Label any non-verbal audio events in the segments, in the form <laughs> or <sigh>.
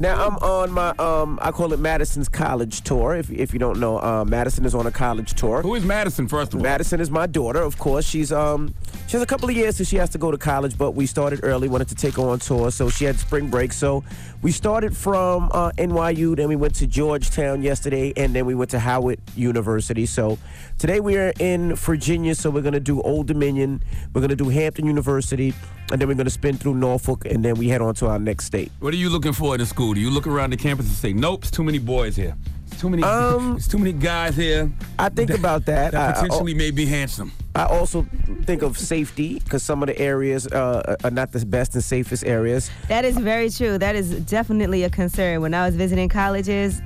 Now I'm on my um I call it Madison's college tour. If if you don't know, uh, Madison is on a college tour. Who is Madison, first of all? Madison is my daughter, of course. She's um she has a couple of years so she has to go to college, but we started early, wanted to take her on tour, so she had spring break. So we started from uh, NYU, then we went to Georgetown yesterday, and then we went to Howard University. So today we are in Virginia, so we're gonna do Old Dominion, we're gonna do Hampton University, and then we're gonna spin through Norfolk, and then we head on to our next state. What are you looking for in the school? Do you look around the campus and say, "Nope, it's too many boys here. It's too many. Um, it's too many guys here I think about that. that I- I- potentially may be handsome." I also think of safety because some of the areas uh, are not the best and safest areas. That is very true. That is definitely a concern. When I was visiting colleges,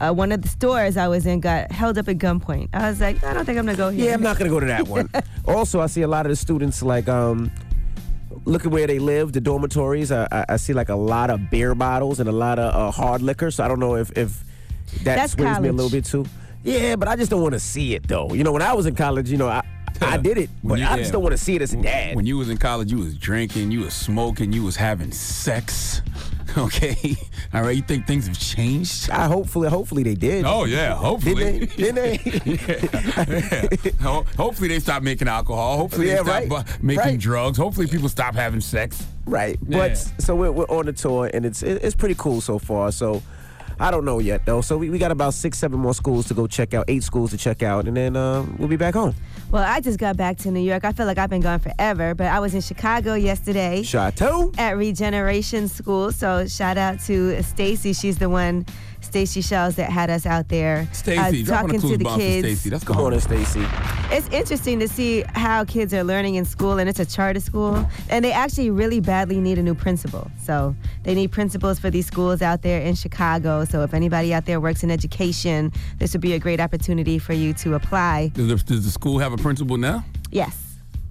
uh, one of the stores I was in got held up at gunpoint. I was like, I don't think I'm gonna go here. Yeah, I'm not gonna go to that one. <laughs> also, I see a lot of the students like um, look at where they live, the dormitories. I, I, I see like a lot of beer bottles and a lot of uh, hard liquor. So I don't know if if that That's sways me a little bit too. Yeah, but I just don't want to see it though. You know, when I was in college, you know, I I did it, but you- I yeah. just don't want to see it as a dad. When you was in college, you was drinking, you was smoking, you was having sex. <laughs> Okay, all right. You think things have changed? I hopefully hopefully they did. Oh yeah, hopefully. Didn't they? <laughs> Didn't they? yeah. Ho- Hopefully they stop making alcohol. Hopefully Yeah, they stop right. bu- making Right. drugs. Hopefully people stop having sex. Right. Yeah. But so we're, we're on the tour and it's it's pretty cool so far. So I don't know yet though. So we, we got about six, seven more schools to go check out, eight schools to check out, and then uh, we'll be back home. Well, I just got back to New York. I feel like I've been gone forever, but I was in Chicago yesterday Chateau. at Regeneration School. So shout out to Stacy. She's the one, Stacy Shells, that had us out there Stacy, uh, drop on a talking to the kids. Stacy. That's Come on in. Stacy. It's interesting to see how kids are learning in school, and it's a charter school, and they actually really badly need a new principal. So they need principals for these schools out there in Chicago. So if anybody out there works in education, this would be a great opportunity for you to apply. Does the, does the school have a principal now? Yes.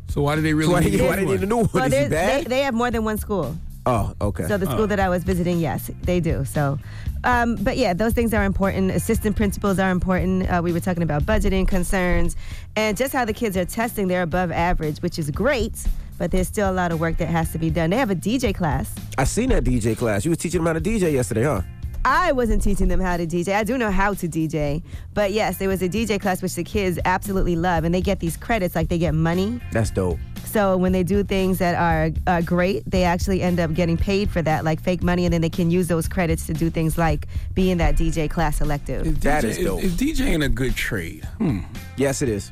So why do they really Why, need, do a why new do you need a one? new one? Well, Is he they, they have more than one school. Oh, okay. So the school that I was visiting, yes, they do. So, um, but yeah, those things are important. Assistant principals are important. Uh, we were talking about budgeting concerns and just how the kids are testing. They're above average, which is great. But there's still a lot of work that has to be done. They have a DJ class. I seen that DJ class. You was teaching them how to DJ yesterday, huh? I wasn't teaching them how to DJ. I do know how to DJ. But yes, there was a DJ class which the kids absolutely love. And they get these credits, like they get money. That's dope. So when they do things that are uh, great, they actually end up getting paid for that, like fake money, and then they can use those credits to do things like be in that DJ class elective. Is That DJ, is dope. Is, DJing a good trade? Hmm. Yes, it is.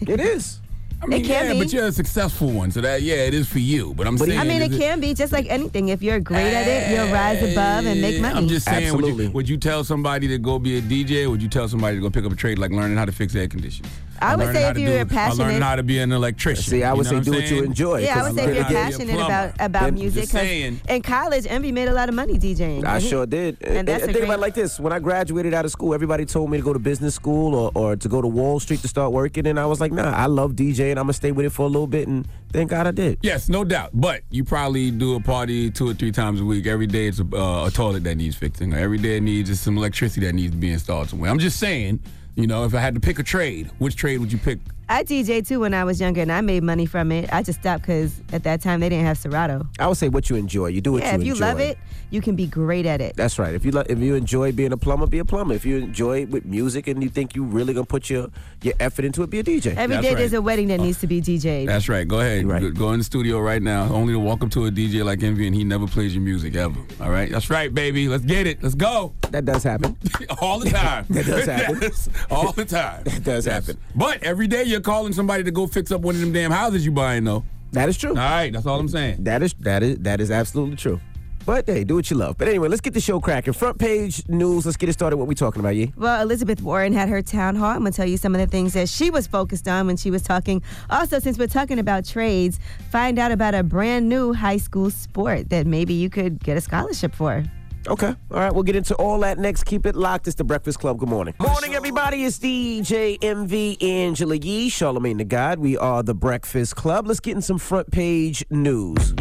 It is. I mean, It can yeah, be. but you're a successful one, so that yeah, it is for you. But I'm But saying, I mean, it can be just like anything. If you're great at it, you'll rise above and make money. I'm just saying, would Absolutely. you, would you tell somebody to go be a DJ? Or would you tell somebody to go pick up a trade like learning how to fix air conditioners? I would say if you're do- Or passionate- learning how to be an electrician. See, I would say do I'm what you enjoy. yeah, I would say if you're how to be a passionate about about Then- music. Just 'cause saying. In college, Envy made a lot of money DJing. I He- sure did. And that's a think about it like this: when I graduated out of school, everybody told me to go to business school or, or to go to Wall Street to start working, and I was like, Nah, I love DJing. And I'm gonna stay with it for a little bit, and thank God I did. Yes, no doubt. But you probably do a party two or three times a week. Every day it's a, uh, a toilet that needs fixing. Or every day it needs just some electricity that needs to be installed somewhere. I'm just saying, you know, if I had to pick a trade, which trade would you pick? I DJ too when I was younger, and I made money from it. I just stopped because at that time they didn't have Serato. I would say what you enjoy. You do what Yeah, you if you enjoy. love it, you can be great at it. That's right. If you lo- if you enjoy being a plumber, be a plumber. If you enjoy with music and you think you really gonna put your your effort into it, be a DJ. Every That's day there's a wedding that uh, needs to be DJ'd. That's right. Go ahead. Right. Go, go in the studio right now. Only to walk up to a DJ like Envy and he never plays your music ever. All right. That's right, baby. Let's get it. Let's go. that does happen. <laughs> All the time. That does <laughs> happen. Yes, all the time. That does Yes. happen. But every day you're calling somebody to go fix up one of them damn houses you buying though. That is true. All right, that's all I'm saying. That is that is that is absolutely true. But hey, do what you love. But anyway, let's get the show cracking. Front page news. Let's get it started. What we talking about, Yee? Well, Elizabeth Warren had her town hall. I'm to tell you some of the things that she was focused on when she was talking. Also, since we're talking about trades, find out about a brand new high school sport that maybe you could get a scholarship for. Okay. All right. We'll get into all that next. Keep it locked. It's the Breakfast Club. Good morning. Morning, everybody. It's DJ Envy Angela Yee, Charlamagne the God. We are the Breakfast Club. Let's get in some front page news.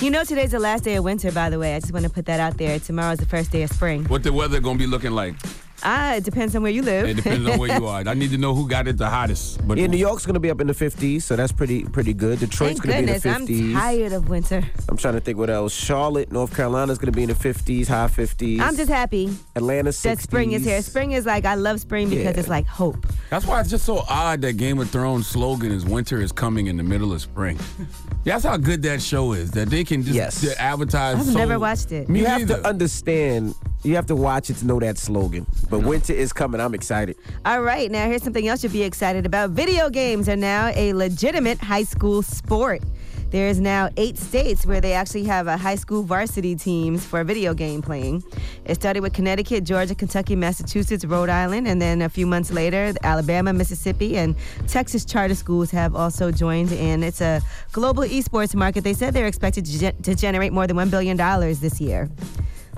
You know, today's the last day of winter, by the way. I just want to put that out there. Tomorrow's the first day of spring. What the weather gonna be looking like? Ah, it depends on where you live. It depends on where you are. I need to know who got it the hottest. But Yeah, New York's going to be up in the 50s, so that's pretty pretty good. Detroit's Thank going to be in goodness. the 50s. I'm tired of winter. I'm trying to think what else. Charlotte, North Carolina's going to be in the 50s, high 50s. I'm just happy Atlanta 60s. that spring is here. Spring is like, I love spring because Yeah. it's like hope. That's why it's just so odd that Game of Thrones slogan is "Winter is coming in the middle of spring." That's how good that show is. That they can just Yes. to advertise. I've so- never watched it. Me You have neither. to understand. You have to watch it to know that slogan. But winter is coming. I'm excited. All right, now here's something else you'll be excited about. Video games are now a legitimate high school sport. There's now eight states where they actually have a high school varsity teams for video game playing. It started with Connecticut, Georgia, Kentucky, Massachusetts, Rhode Island, and then a few months later, Alabama, Mississippi, and Texas charter schools have also joined in. It's a global esports market. They said they're expected to, gen- to generate more than $1 billion this year.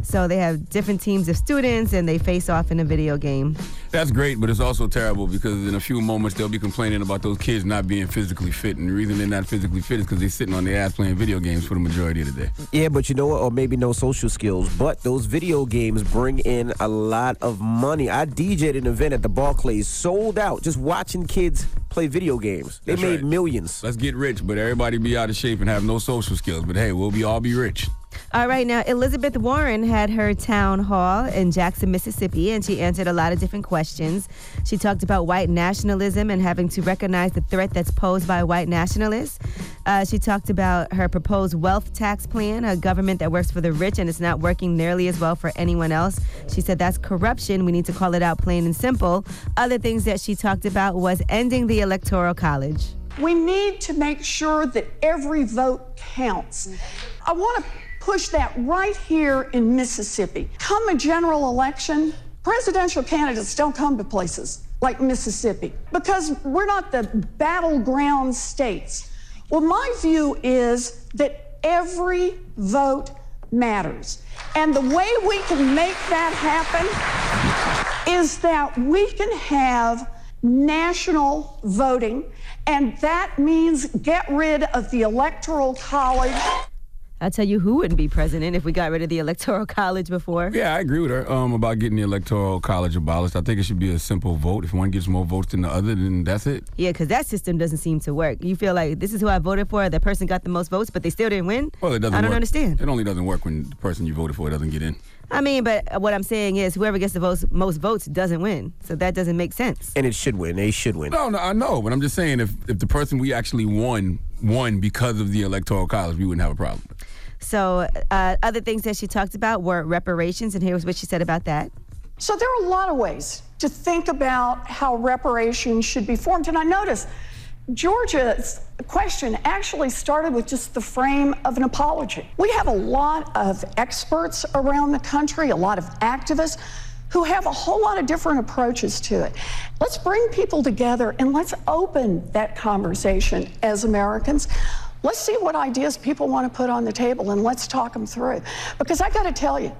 So they have different teams of students and they face off in a video game. That's great, but it's also terrible because in a few moments they'll be complaining about those kids not being physically fit, and the reason they're not physically fit is because they're sitting on their ass playing video games for the majority of the day. Yeah, but you know what? Or maybe no social skills. But those video games bring in a lot of money. I DJ'd an event at the Barclays, sold out, just watching kids play video games. They That's made right. millions. Let's get rich, but everybody be out of shape and have no social skills. But hey, we'll be all be rich. All right, now Elizabeth Warren had her town hall in Jackson, Mississippi, and she answered a lot of different questions. She talked about white nationalism and having to recognize the threat that's posed by white nationalists. Uh, she talked about her proposed wealth tax plan, a government that works for the rich and it's not working nearly as well for anyone else. She said that's corruption. We need to call it out plain and simple. Other things that she talked about was ending the electoral college. We need to make sure that every vote counts. I want to push that right here in Mississippi. Come a general election, presidential candidates don't come to places like Mississippi because we're not the battleground states. Well, my view is that every vote matters. And the way we can make that happen is that we can have national voting, and that means get rid of the electoral college. I'll tell you who wouldn't be president if we got rid of the electoral <laughs> college before. Yeah, I agree with her um, about getting the electoral college abolished. I think it should be a simple vote. If one gets more votes than the other, then that's it. Yeah, because that system doesn't seem to work. You feel like this is who I voted for. That person got the most votes, but they still didn't win. Well, it doesn't. I don't work. understand. It only doesn't work when the person you voted for doesn't get in. I mean, but what I'm saying is, whoever gets the votes, most votes doesn't win. So that doesn't make sense. And it should win. They should win. No, no, I know, but I'm just saying if if the person we actually won won because of the electoral college, we wouldn't have a problem. So uh, other things that she talked about were reparations, and here's what she said about that. So there are a lot of ways to think about how reparations should be formed. And I noticed Georgia's question actually started with just the frame of an apology. We have a lot of experts around the country, a lot of activists who have a whole lot of different approaches to it. Let's bring people together and let's open that conversation as Americans. Let's see what ideas people want to put on the table and let's talk them through. Because I got to tell you,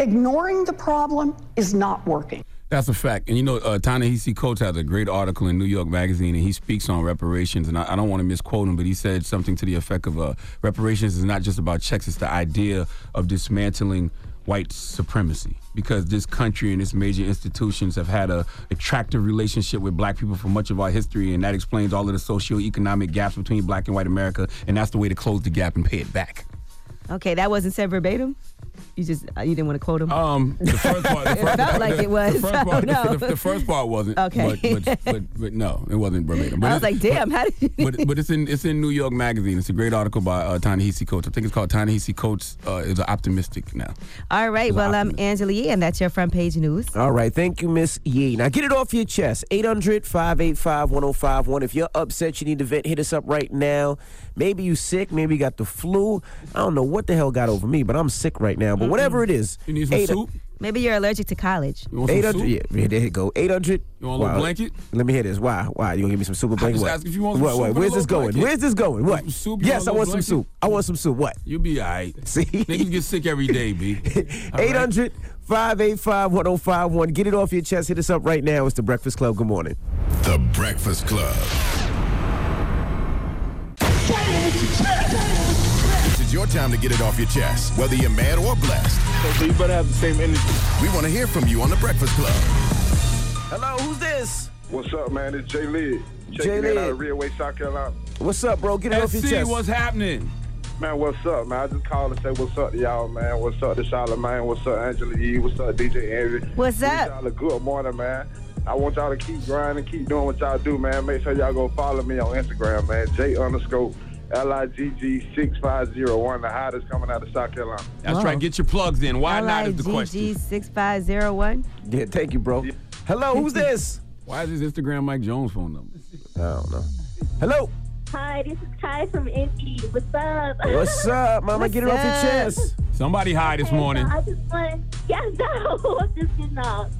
ignoring the problem is not working. That's a fact. And you know, uh, Ta-Nehisi Coates has a great article in New York Magazine, and he speaks on reparations. And I, I don't want to misquote him, but he said something to the effect of uh, reparations is not just about checks, it's the idea of dismantling white supremacy. Because this country and its major institutions have had a attractive relationship with black people for much of our history, and that explains all of the socioeconomic gaps between black and white America, and that's the way to close the gap and pay it back. Okay, that wasn't said verbatim. You just uh, you didn't want to quote him. Um, the first part. The <laughs> It first, felt like it was. The first part, <laughs> don't the, the first part wasn't. Okay. But, but, but, but no, it wasn't verbatim. But I was it's- like, damn, how did you? but but it's in it's in New York Magazine. It's a great article by uh, Ta-Nehisi Coates. I think it's called Ta-Nehisi Coates uh, is optimistic now. All right, It's well, I'm optimist. Angela Yee, and that's your front page news. All right, thank you, Miss Yee. Now get it off your chest. 800 585 1051. If you're upset, you need to vent, hit us up right now. Maybe you sick, maybe you got the flu. I don't know what the hell got over me, but I'm sick right now. But whatever it is, You need some eight- soup? Maybe you're allergic to college. You want some 800, soup? yeah, yeah, there you go. 800. You want a little blanket? Let me hear this. Why? Why? You gonna give me some soup and blanket? just What? asked if you want some what, soup what? Where's this going? blanket. Where's this going? What? Soup, yes, I want little some soup. I want some soup. What? You'll be all right. <laughs> See? Niggas get sick every day, B. <laughs> All right? 800 585 1051. Get it off your chest. Hit us up right now. It's the Breakfast Club. Good morning. The Breakfast Club. This is your time to get it off your chest, whether you're mad or blessed. So you better have the same energy. We want to hear from you on the Breakfast Club. Hello, who's this? What's up, man? It's Jay Lee. Jay Checking in out of Real South Carolina. What's up, bro? Get it off your SC, chest. what's happening? Man, what's up, man? I just called to say what's up to y'all, man. What's up to Charlamagne? What's up, Angela Yee? What's up, DJ Envy? What's up? Y'all a good morning, man. I want y'all to keep grinding, keep doing what y'all do, man. Make sure y'all go follow me on Instagram, man. J underscore L-I-G-G 6501, the hottest coming out of South Carolina. That's Whoa. right. Get your plugs in. Why not is the question. LIGG question. 6501. Yeah, thank you, bro. Hello, who's this? Why is this Instagram Mike Jones phone number? I don't know. Hello. Hi, this is Kai from Indy. What's up? What's up, mama? What's Get it off your up? chest. Somebody high this Okay, so morning. I just want, yeah, no, <laughs> I'm just getting off.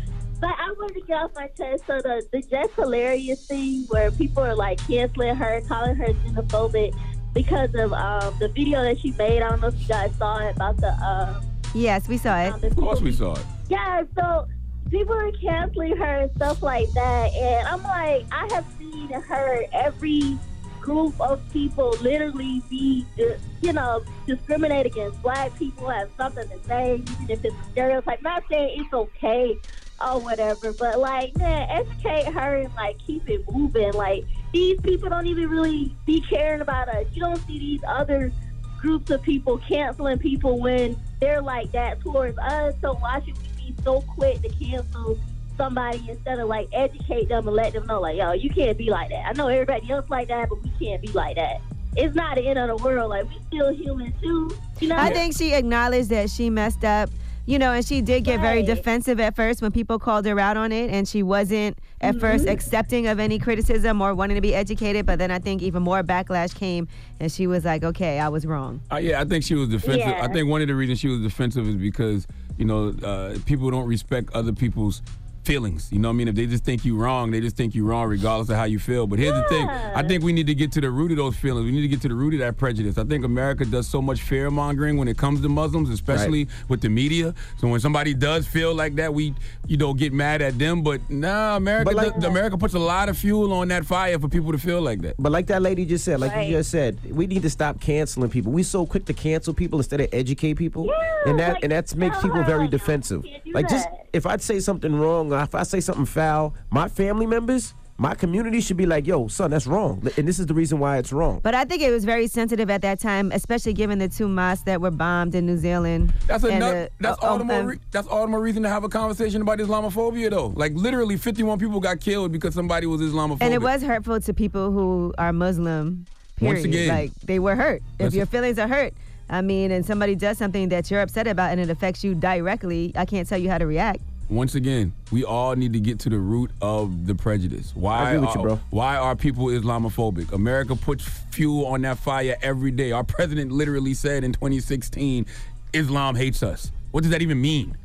But I wanted to get off my chest. So the the Jess Hilarious thing, where people are like canceling her, calling her xenophobic because of um, the video that she made. I don't know if you guys saw it about the. Um, Yes, we saw it. Of course we saw it. Yeah, so people are canceling her and stuff like that. And I'm like, I have seen her every group of people literally be, uh, you know, discriminate against black people, have something to say, even if it's stereotype. Not saying it's okay or whatever, but like, man, educate her and like keep it moving. Like, these people don't even really be caring about us. You don't see these other groups of people canceling people when they're like that towards us. So why should we be so quick to cancel somebody instead of like educate them and let them know like, yo, you can't be like that. I know everybody else like that, but we can't be like that. It's not the end of the world. Like we still human too. You know. I think she acknowledged that she messed up. You know, and she did get very defensive at first when people called her out on it, and she wasn't at Mm-hmm. first accepting of any criticism or wanting to be educated. But then I think even more backlash came, and she was like, "Okay, I was wrong." Uh, yeah, I think she was defensive. Yeah. I think one of the reasons she was defensive is because you know uh, people don't respect other people's feelings. You know what I mean? If they just think you wrong, they just think you wrong regardless of how you feel. But here's the thing: I think we need to get to the root of those feelings. We need to get to the root of that prejudice. I think America does so much fear mongering when it comes to Muslims, especially with the media. So when somebody does feel like that, we you know get mad at them. But nah, America, But like- does- America puts a lot of fuel on that fire for people to feel like that. But like that lady just said, like Right. you just said, we need to stop canceling people. We so quick to cancel people instead of educate people, Yeah, and that like, and that makes people very defensive. you can't Like just that. if I say something wrong, or if I say something foul, my family members, my community should be like, "Yo, son, that's wrong," and this is the reason why it's wrong. But I think it was very sensitive at that time, especially given the two mosques that were bombed in New Zealand. That's and enough. the- that's uh, all the more. Re- that's all the more reason to have a conversation about Islamophobia, though. Like literally, 51 people got killed because somebody was Islamophobic. And it was hurtful to people who are Muslim. Once Period. again. like they were hurt. If That's- your feelings are hurt, I mean, and somebody does something that you're upset about and it affects you directly, I can't tell you how to react. Once again, we all need to get to the root of the prejudice. Why? I agree with are, you, bro. Why are people Islamophobic? America puts fuel on that fire every day. Our president literally said in 2016, "Islam hates us." What does that even mean?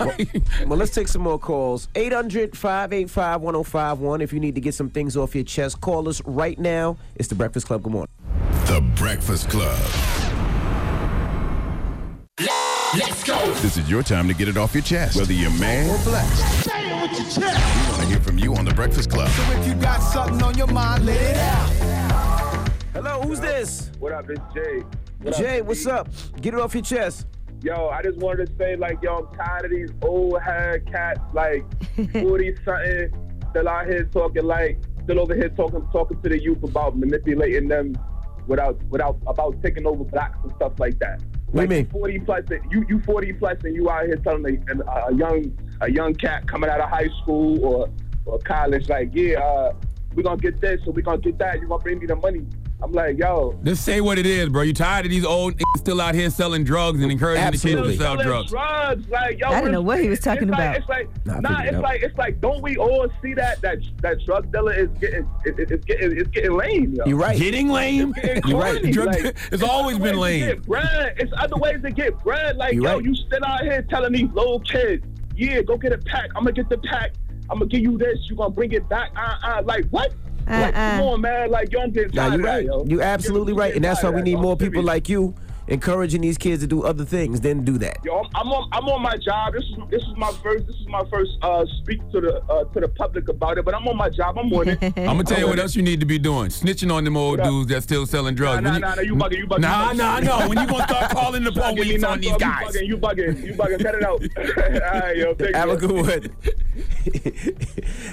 Well, <laughs> let's take some more calls. 800 585 1051. If you need to get some things off your chest, call us right now. It's the Breakfast Club. Good morning. The Breakfast Club. Let's go. This is your time to get it off your chest, whether you're mad or blessed. Say it with your chest. We want to hear from you on the Breakfast Club. So if you got something on your mind, let it out. Hello, who's this? What up, it's Jay. What Jay, up, what's up? Get it off your chest. Yo, I just wanted to say, like, yo, I'm tired of these old hair cats, like <laughs> 40 something, still out here talking, like, still over here talking, talking to the youth about manipulating them without, without, about taking over blacks and stuff like that. What do you mean? 40 plus, and you you 40 plus, and you out here telling a, a, a young a young cat coming out of high school or or college, like, yeah, uh, we're gonna get this, or we're gonna get that. You gonna bring me the money? I'm like, yo, Just say what it is, bro. You tired of these old niggas still out here selling drugs and encouraging Absolutely. the kids to sell drugs? drugs. Like, yo, I didn't know what he was it's talking like- about. It's like, Nah, nah, it's out. like, it's like, don't we all see that that that drug dealer is getting, it, it- it's getting, it's getting lame, yo. You're right. Getting lame? It's You're right. corny, Drug- like, it's always been lame. bread. It's other ways to get bread. Like, You're yo, right. you still out here telling these little kids, yeah, go get a pack. I'm gonna get the pack. I'm gonna give you this. You are gonna bring it back? Uh, uh, like what? Like, come Uh-uh. on, man. Like, yo, I'm getting Nah, you're right. yo. You're absolutely right, and that's why we need more people like you encouraging these kids to do other things than do that. Yo, I'm, I'm on I'm on my job. This is this is my first this is my first uh speak to the uh, to the public about it. But I'm on my job. I'm on it. <laughs> I'm gonna tell you what else you need to be doing: snitching on them old What up? dudes that still selling drugs. nah, When nah, nah, you bugging, you bugging. Nah, you nah, bugging. no. When you gonna start <laughs> calling the Trying to get police on these guys? You bugging, you bugging, you bugging. Cut it out. <laughs> All right, yo, thank Have a you. good one.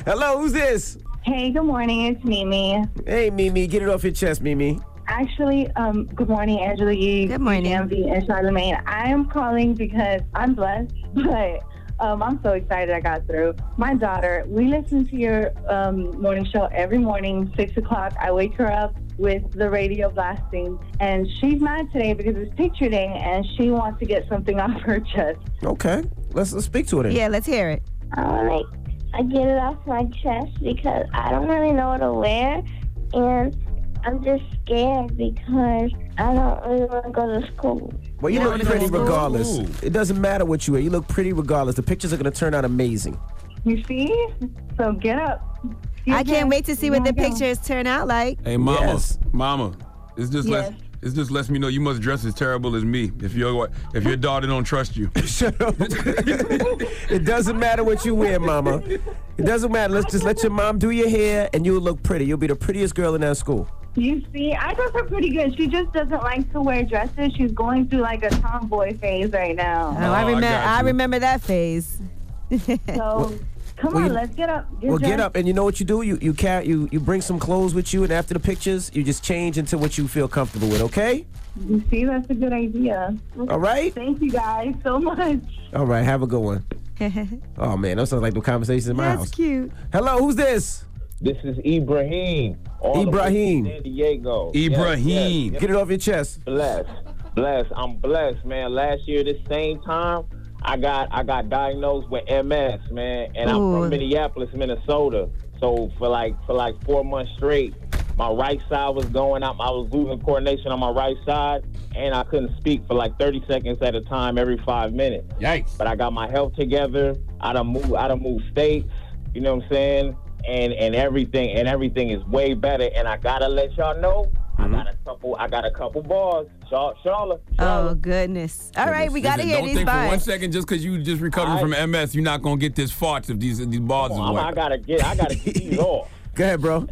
Hello, who's this? Hey, good morning. It's Mimi. Hey, Mimi, get it off your chest, Mimi. Actually, um, good morning, Angela Yee. Good morning. Envy and Charlamagne. I am calling because I'm blessed, <laughs> but um, I'm so excited I got through. My daughter, we listen to your um, morning show every morning, 6 o'clock. I wake her up with the radio blasting, and she's mad today because it's picture day, and she wants to get something <laughs> off her chest. Okay, let's, let's speak to her then. Yeah, let's hear it. I want to I get it off my chest because I don't really know what to wear, and I'm just scared because I don't really want to go to school. Well, you Yeah, look pretty to school? regardless. It doesn't matter what you wear. You look pretty regardless. The pictures are going to turn out amazing. You see? So get up. I can't wait to see what the pictures turn out like. Hey, mama, Yes. mama, it's just less. Yes. It's just lets me know you must dress as terrible as me if your if your daughter don't trust you. <laughs> Shut up. <laughs> it doesn't matter what you wear, mama. It doesn't matter. Let's just let your mom do your hair and you'll look pretty. You'll be the prettiest girl in that school. You see, I dress her pretty good. She just doesn't like to wear dresses. She's going through like a tomboy phase right Oh, now. I oh, I remember. got I, remember that phase. <laughs> So come well, on, you- let's get up. Well, get up and you know what you do? You you car- you you bring some clothes with you and after the pictures, you just change into what you feel comfortable with, okay? You see, that's a good idea. All right? Thank you guys so much. All right, have a good one. <laughs> Oh man, that sounds like the conversations in my That's house. cute. Hello, who's this? This is Ibrahim. all the way from Ibrahim. San Diego. Ibrahim. Yes, yes, Get it off your chest. Blessed. Blessed. I'm blessed, man. Last year, this same time, I got I got diagnosed with MS, man, and I'm from Minneapolis, Minnesota. So for like for like four months straight, my right side was going out. I was losing coordination on my right side, and I couldn't speak for like 30 seconds at a time every five minutes. Yikes. But I got my health together. I done moved. I done moved states. You know what I'm saying? And and everything and everything is way better. And I gotta let y'all know. I got mm-hmm. a couple. I got a couple bars. Char- Charlotte. Oh goodness. All right, we gotta Listen, hear don't these think for one bars. second just because you just recovered from MS, you're not gonna get this farts if these these bars is I'm- I wet. gotta get. I gotta get these <laughs> off. Go ahead, bro. <laughs>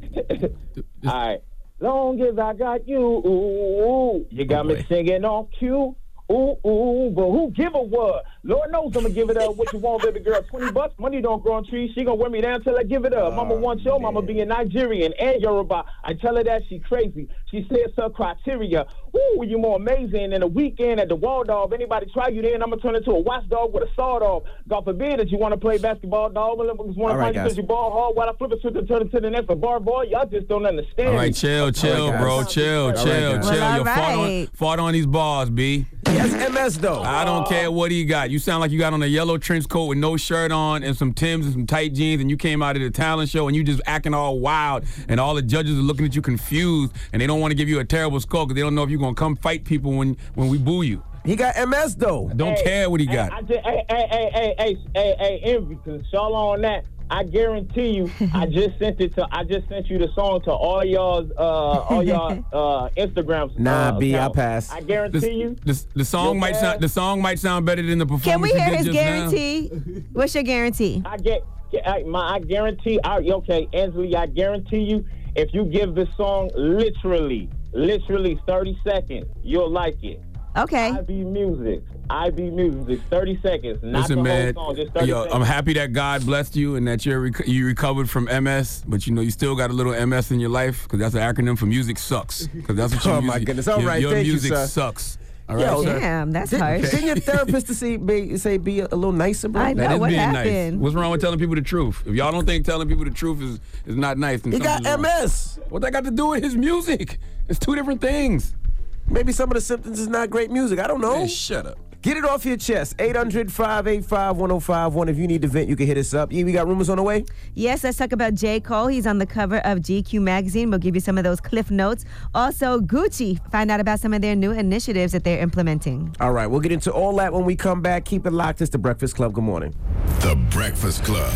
All right. Long as I got you, ooh, you got Oh, me singing off cue. Ooh, ooh, but who give a what? Lord knows I'm gonna give it up. What you want, baby girl? 20 bucks? Money don't grow on trees. She gonna wear me down till I give it up. mama Oh, wants your mama being Nigerian and Yoruba. I tell her that she crazy. She says her criteria. Ooh, you more amazing than a weekend at the Waldorf. Anybody try you then, I'm gonna turn into a watchdog with a sawed off. God forbid that you wanna play basketball, dog. Well, I just wanna All right, find you guys. because you ball hard while I flip it, switch it, turn it to the next. Bar boy, y'all just don't understand. All right, chill, chill, guys. bro, chill, All right, chill, guys. chill. Well, you all fought on fought on these bars, B. He has MS though. I don't care what he got. You sound like you got on a yellow trench coat with no shirt on and some Tims and some tight jeans, and you came out of the talent show and you just acting all wild, and all the judges are looking at you confused, and they don't want to give you a terrible score because they don't know if you're gonna come fight people when when we boo you. He got MS though. Don't Hey, care what he hey, got. I just, hey, hey, hey, hey, hey, hey, hey, envy, cause y'all on that. I guarantee you, I <laughs> just sent it to. I just sent you the song to all y'all's, uh, all y'all <laughs> uh, Instagrams. Nah, uh, B, I pass. I guarantee The, you. the, the song might ass- sound the song might sound better than the performance. Can we you hear did his just now. guarantee? <laughs> What's your guarantee? I get, I, my, I guarantee. I, okay, Angela, I guarantee you, if you give the song literally, literally 30 seconds, you'll like it. Okay. IB Music, IB Music, 30 seconds, not Listen, the man. whole song, just 30 Yo, seconds. I'm happy that God blessed you and that you're rec- you recovered from MS, but you know you still got a little MS in your life because that's an acronym for music sucks. Because that's what your <laughs> Oh, my music, goodness. All your, right, your thank you, music sir. sucks. All right, Yo, sir. Damn, that's Didn't, harsh. didn't your <laughs> therapist to see, be, say be a, a little nicer, bro? I That know, is what being nice. happened? What's wrong with telling people the truth? If y'all don't think telling people the truth is, is not nice, then He got something's wrong. MS. What that got to do with his music? It's two different things. Maybe some of the symptoms is not great music. I don't know. Man, shut up. Get it off your chest. 800 585 1051. If you need to vent, you can hit us up. Yeah, we got rumors on the way? Yes, let's talk about J. Cole. He's on the cover of GQ magazine. We'll give you some of those cliff notes. Also, Gucci. Find out about some of their new initiatives that they're implementing. All right, we'll get into all that when we come back. Keep it locked. It's the Breakfast Club. Good morning. The Breakfast Club.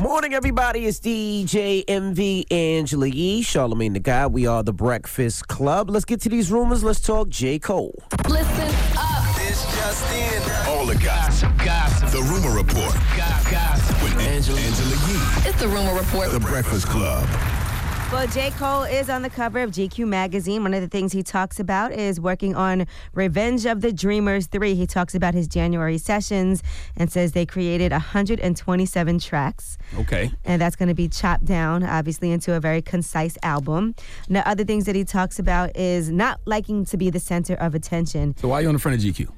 Morning, everybody. It's DJ Envy Angela Yee, Charlamagne the Guy. We are the Breakfast Club. Let's get to these rumors. Let's talk J. Cole. Listen up. This just in. All the gossip. Gossip. The Rumor Report Gossip. with Angela, Angela Yee. It's the rumor report. The Breakfast Club. Well, J. Cole is on the cover of GQ magazine. One of the things he talks about is working on Revenge of the Dreamers 3. He talks about his January sessions and says they created 127 tracks. Okay. And that's going to be chopped down, obviously, into a very concise album. Now, other things that he talks about is not liking to be the center of attention. So why are you on the front of GQ?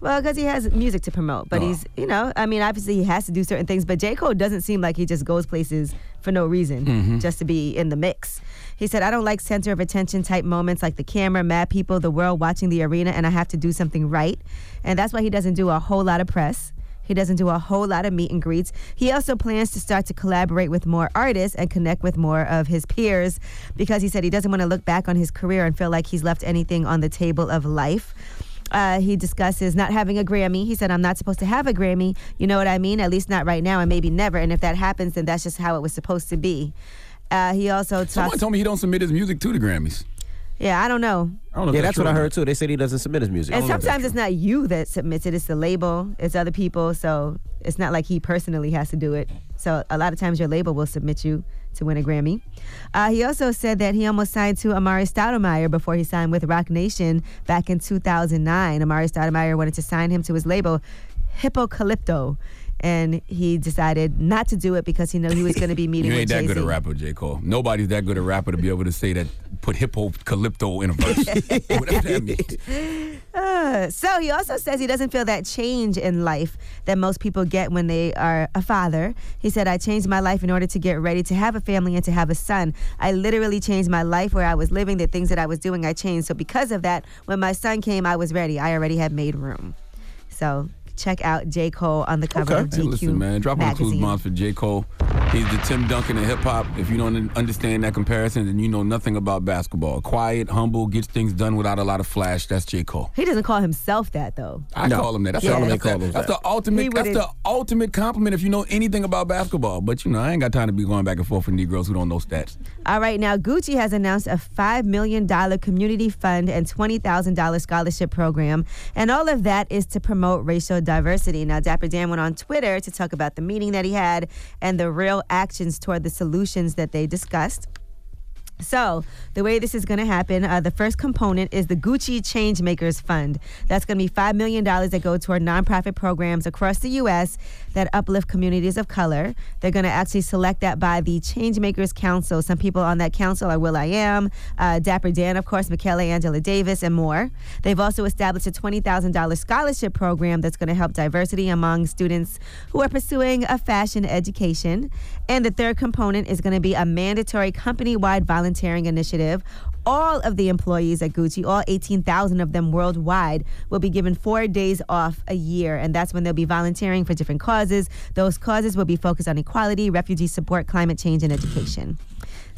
Well, because he has music to promote, but Oh. he's, you know, I mean, obviously he has to do certain things, but J. Cole doesn't seem like he just goes places for no reason, Mhm. just to be in the mix. He said, I don't like center of attention type moments like the camera, mad people, the world watching the arena, and I have to do something right. And that's why he doesn't do a whole lot of press. He doesn't do a whole lot of meet and greets. He also plans to start to collaborate with more artists and connect with more of his peers because he said he doesn't want to look back on his career and feel like he's left anything on the table of life. Uh, he discusses not having a Grammy. He said, I'm not supposed to have a Grammy. You know what I mean? At least not right now and maybe never. And if that happens, then that's just how it was supposed to be. Uh, he also Someone told me he don't submit his music to the Grammys. Yeah, I don't know. I don't know Yeah, that's that's what I heard too. They said he doesn't submit his music. And sometimes it's not you that submits it, it's the label, it's other people. So it's not like he personally has to do it. So a lot of times your label will submit you to win a Grammy. Uh, he also said that he almost signed to Amar'e Stoudemire before he signed with Roc Nation back in 2009. Amar'e Stoudemire wanted to sign him to his label, Hypocalypto. And he decided not to do it because he knew he was going to be <laughs> meeting You ain't that Jay-Z. good a rapper, J. Cole. Nobody's that good a rapper to be able to say that, put Hypocalypto in a verse. <laughs> Whatever that means. Uh, so he also says he doesn't feel that change in life that most people get when they are a father. He said, I changed my life in order to get ready to have a family and to have a son. I literally changed my life where I was living, the things that I was doing, I changed. So because of that, when my son came, I was ready. I already had made room. So check out J. Cole on the cover of Hey, GQ listen, man, drop on the clues magazine. bombs for J. Cole. He's the Tim Duncan of hip hop. If you don't understand that comparison, then you know nothing about basketball. Quiet, humble, gets things done without a lot of flash. That's J. Cole. He doesn't call himself that though. I call him that. That's, Yeah. the, Charlamagne that's, called him that's that. the ultimate. That's the ultimate compliment if you know anything about basketball. But you know, I ain't got time to be going back and forth with Negroes who don't know stats. All right, now Gucci has announced a $5 million community fund and $20,000 scholarship program. And all of that is to promote racial diversity. Now, Dapper Dan went on Twitter to talk about the meeting that he had and the real actions toward the solutions that they discussed. So, the way this is going to happen, uh, the first component is the Gucci Changemakers Fund. That's going to be $5 million that go toward nonprofit programs across the U.S. that uplift communities of color. They're going to actually select that by the Changemakers Council. Some people on that council are will.i.am, uh, Dapper Dan, of course, Michaela Angela Davis, and more. They've also established a $20,000 scholarship program that's going to help diversity among students who are pursuing a fashion education. And the third component is going to be a mandatory company wide volunteering initiative. All of the employees at Gucci, all 18,000 of them worldwide, will be given four days off a year. And that's when they'll be volunteering for different causes. Those causes will be focused on equality, refugee support, climate change, and education.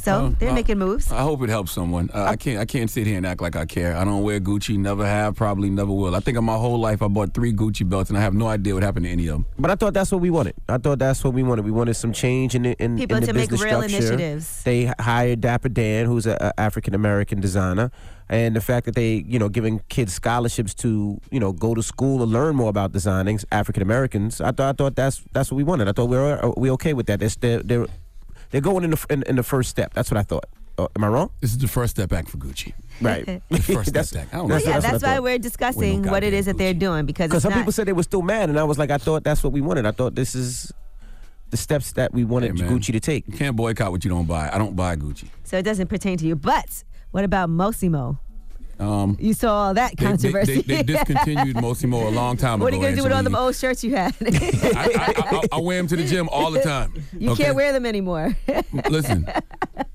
So Uh, they're uh, making moves. I hope it helps someone. Uh, I can't. I can't sit here and act like I care. I don't wear Gucci. Never have. Probably never will. I think in my whole life I bought three Gucci belts, and I have no idea what happened to any of them. But I thought that's what we wanted. I thought that's what we wanted. We wanted some change in the, in, People in the to make business real structure. initiatives. They hired Dapper Dan, who's an African American designer, and the fact that they, you know, giving kids scholarships to, you know, go to school and learn more about designing African Americans. I thought I thought that's that's what we wanted. I thought we were are we okay with that. They're they're they're, they're going in the in, in the first step. That's what I thought. Uh, am I wrong? This is the first step back for Gucci. Right. <laughs> The first <laughs> step That's- back. I don't know. Well, yeah, what I that's why thought. we're discussing what it is that they're doing because Because it's some not, people said they were still mad, and I was like, I thought that's what we wanted. I thought this is the steps that we wanted Hey. Gucci to take. You can't boycott what you don't buy. I don't buy Gucci. so it doesn't pertain to you. But what about Mossimo? Um, You saw all that they, they, controversy. they, they discontinued <laughs> Mossimo a long time ago. what are you gonna do with all them Angelique. old shirts you had? I, I, I, I wear them to the gym all the time. you okay? can't wear them anymore. Listen,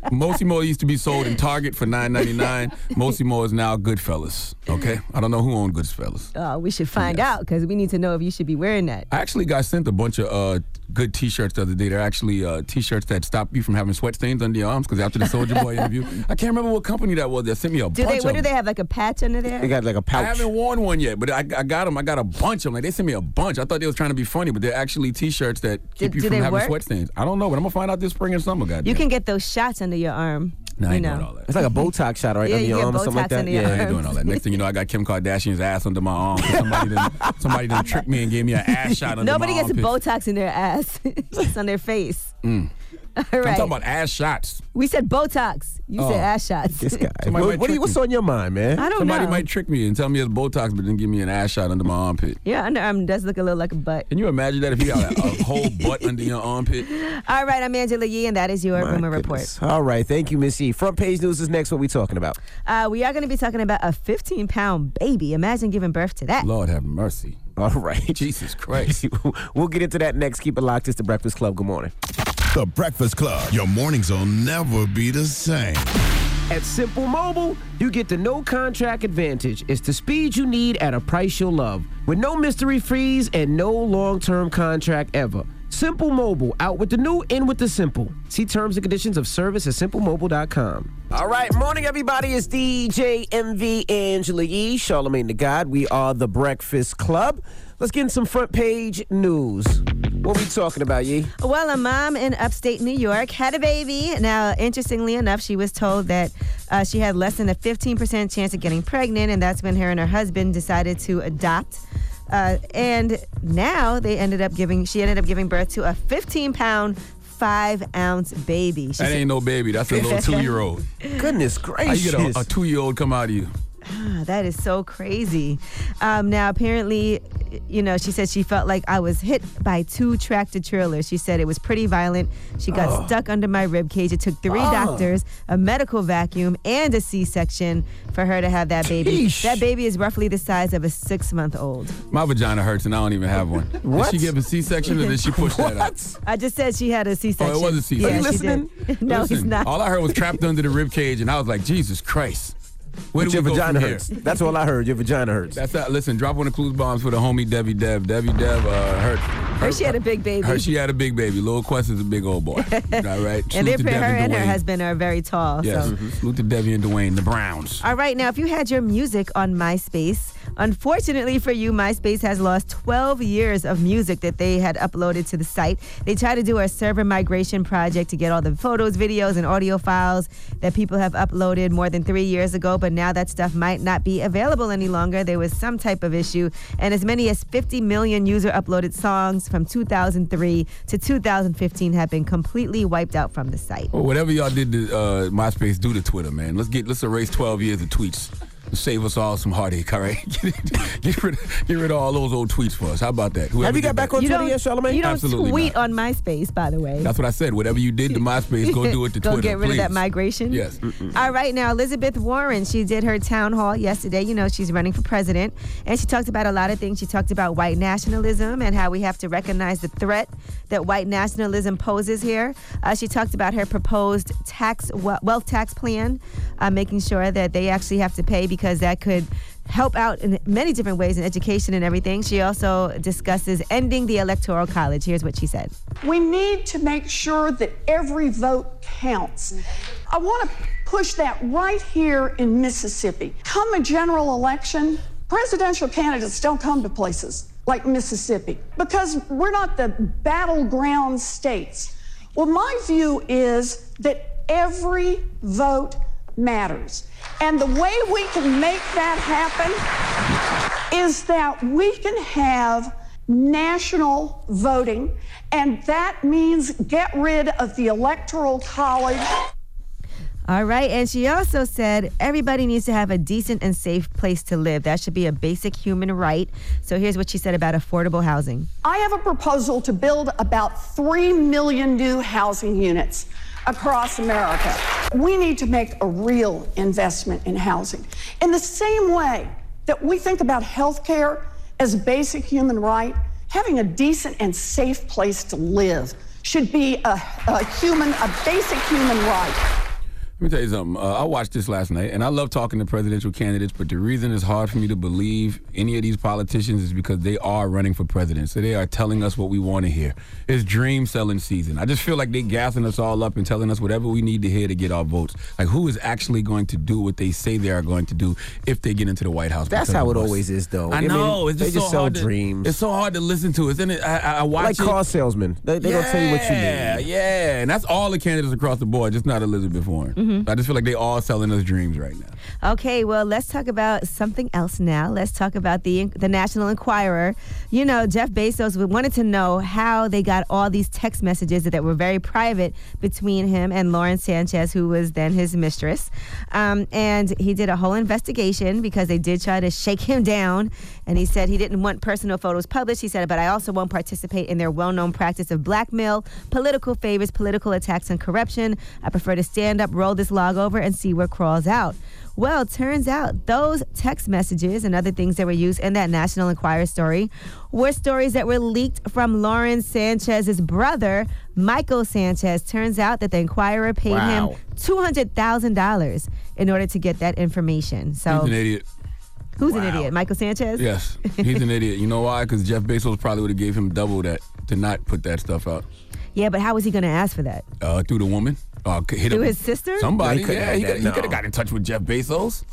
Mossimo used to be sold in Target for nine ninety nine. Mossimo is now Goodfellas. Okay, I don't know who owned Goodfellas. oh, we should find out because we need to know if you should be wearing that. I actually got sent a bunch of uh, good T-shirts the other day. They're actually uh, T-shirts that stop you from having sweat stains under your arms. Because after the Soulja Boy <laughs> interview, I can't remember what company that was. That sent me a Do bunch they? of What do they have? Like a patch under there? They got like a I pouch. I haven't worn one yet, but I, I got them. I got a bunch of them. Like they sent me a bunch. I thought they was trying to be funny, but they're actually T-shirts that keep Do- you do from having work? sweat stains. I don't know, but I'm gonna find out this spring and summer. Goddamn. You can get those shots under your arm. I you ain't know. doing all that. It's like a <laughs> Botox shot, right? Yeah, under your get arm or something like Botox that. yeah. I ain't doing all that. Next thing you know, I got Kim Kardashian's ass under my arm. <laughs> Somebody done, somebody done tricked me and gave me an ass <laughs> shot under Nobody my gets armpit. Botox in their ass. it's on their face. Mm. <laughs> All I'm talking about ass shots. we said Botox. You Oh. said ass shots. This guy. Somebody What, might what do you, trick what's on your mind, man? I don't Somebody know. might trick me and tell me it's Botox, but then give me an ass shot under my armpit. Your underarm does look a little like a butt. Can you imagine that if you got a, a whole butt under your armpit? <laughs> All right, I'm Angela Yee, and that is your My rumor report. All right, thank you, Miss E. Front page news is next. What we talking about? Uh, we are going to be talking about a 15 pound baby. Imagine giving birth to that. Lord have mercy. All right. Jesus Christ. <laughs> we'll get into that next. Keep it locked. It's the Breakfast Club. Good morning. The Breakfast Club. Your mornings will never be the same. At Simple Mobile, you get the no contract advantage. It's the speed you need at a price you'll love. With no mystery fees and no long term contract ever. Simple Mobile, out with the new, in with the simple. See terms and conditions of service at simplemobile.com. All right, morning, everybody. It's DJ Envy Angela Yee, Charlamagne the God. We are the Breakfast Club. Let's get in some front page news. What are we talking about, Yee? Well, a mom in upstate New York had a baby. Now, interestingly enough, she was told that uh, she had less than a 15% chance of getting pregnant, and that's when her and her husband decided to adopt. Uh, and now they ended up giving, she ended up giving birth to a 15 pound, five ounce baby. She That ain't no baby. That's a little <laughs> two year old. Goodness How gracious. you get a, a two year old come out of you? Ah, that is so crazy. Um, now, apparently, you know, she said she felt like I was hit by two tractor trailers. She said it was pretty violent. She got Oh. stuck under my rib cage. It took three Oh. doctors, a medical vacuum, and a C-section for her to have that baby. Sheesh. That baby is roughly the size of a six-month-old. My vagina hurts and I don't even have one. <laughs> What? Did she give a C section or did she push that out? What? I just said she had a C-section. Oh, it was a C-section. Yeah, Are you listening? <laughs> no, Listen, he's not. All I heard was trapped under the rib cage, and I was like, Jesus Christ. Where But do your we go vagina from here? hurts. That's all I heard. Your vagina hurts. That's that. Listen, drop one of the clues bombs for the homie Debbie Dev. Debbie Dev, uh, her, Her, she had a big baby. her, she had a big baby. Lil Quest is a big old boy. <laughs> All right. and Salute they're, to her Dev and her husband are very tall. Yes. So. Salute to Debbie and Dwayne, the Browns. All right, now if you had your music on MySpace, unfortunately for you, MySpace has lost 12 years of music that they had uploaded to the site. They tried to do a server migration project to get all the photos, videos, and audio files that people have uploaded more than three years ago, but now that stuff might not be available any longer. There was some type of issue, and as many as 50 million user uploaded songs from 2003 to 2015 have been completely wiped out from the site. Well, whatever y'all did to uh, MySpace, do to Twitter, man. Let's get let's erase 12 years of tweets. Save us all some heartache, all right? <laughs> get, get rid, get rid of all those old tweets for us. How about that? Whoever Have you got back that. on You Twitter yet, Charlamagne? you don't Absolutely tweet not. on MySpace, by the way. That's what I said. Whatever you did to <laughs> MySpace, go do it to Go Twitter. get rid of that migration. Yes. All right, now Elizabeth Warren, she did her town hall yesterday. You know, she's running for president, and she talked about a lot of things. She talked about white nationalism and how we have to recognize the threat that white nationalism poses here. Uh, she talked about her proposed tax wealth tax plan, uh, making sure that they actually have to pay because that could help out in many different ways in education and everything. She also discusses ending the electoral college. Here's what she said. We need to make sure that every vote counts. I want to push that right here in Mississippi. Come a general election, presidential candidates don't come to places like Mississippi because we're not the battleground states. Well, my view is that every vote matters. And the way we can make that happen is that we can have national voting, and that means get rid of the electoral college. All right. And she also said everybody needs to have a decent and safe place to live. That should be a basic human right. So here's what she said about affordable housing. I have a proposal to build about 3 million new housing units across America. We need to make a real investment in housing. In the same way that we think about health care as a basic human right, having a decent and safe place to live should be a, a human, a basic human right. Let me tell you something. Uh, I watched this last night, and I love talking to presidential candidates. But the reason it's hard for me to believe any of these politicians is because they are running for president. So they are telling us what we want to hear. It's dream selling season. I just feel like they're gassing us all up and telling us whatever we need to hear to get our votes. Like who is actually going to do what they say they are going to do if they get into the White House? That's how it always is, though. I mean, know. it's they just, just so sell hard to- dreams. it's so hard to listen to. Isn't it? I, I, I watch like it. car salesmen. They, they gonna tell you what you Yeah, need. yeah, and that's all the candidates across the board, just not Elizabeth Warren. Mhm. I just feel like they all selling us dreams right now. Okay, well, let's talk about something else now. Let's talk about the the National Enquirer. You know, Jeff Bezos wanted to know how they got all these text messages that were very private between him and Lauren Sanchez, who was then his mistress. Um, and he did a whole investigation because they did try to shake him down. And he said he didn't want personal photos published. He said, but I also won't participate in their well known practice of blackmail, political favors, political attacks, and corruption. I prefer to stand up, roll this log over, and see what crawls out. Well, turns out those text messages and other things that were used in that National Enquirer story were stories that were leaked from Lauren Sanchez's brother, Michael Sanchez. Turns out that the Enquirer paid Wow. him $200,000 in order to get that information. So, He's an idiot. who's an idiot? Michael Sanchez? Yes, he's an idiot. You know why? Because Jeff Bezos probably would have gave him double that to not put that stuff out Yeah, but how was he going to ask for that? uh, through the woman. Uh, hit Through up his sister? Somebody. No, he couldn't yeah, he could no. have got in touch with Jeff Bezos.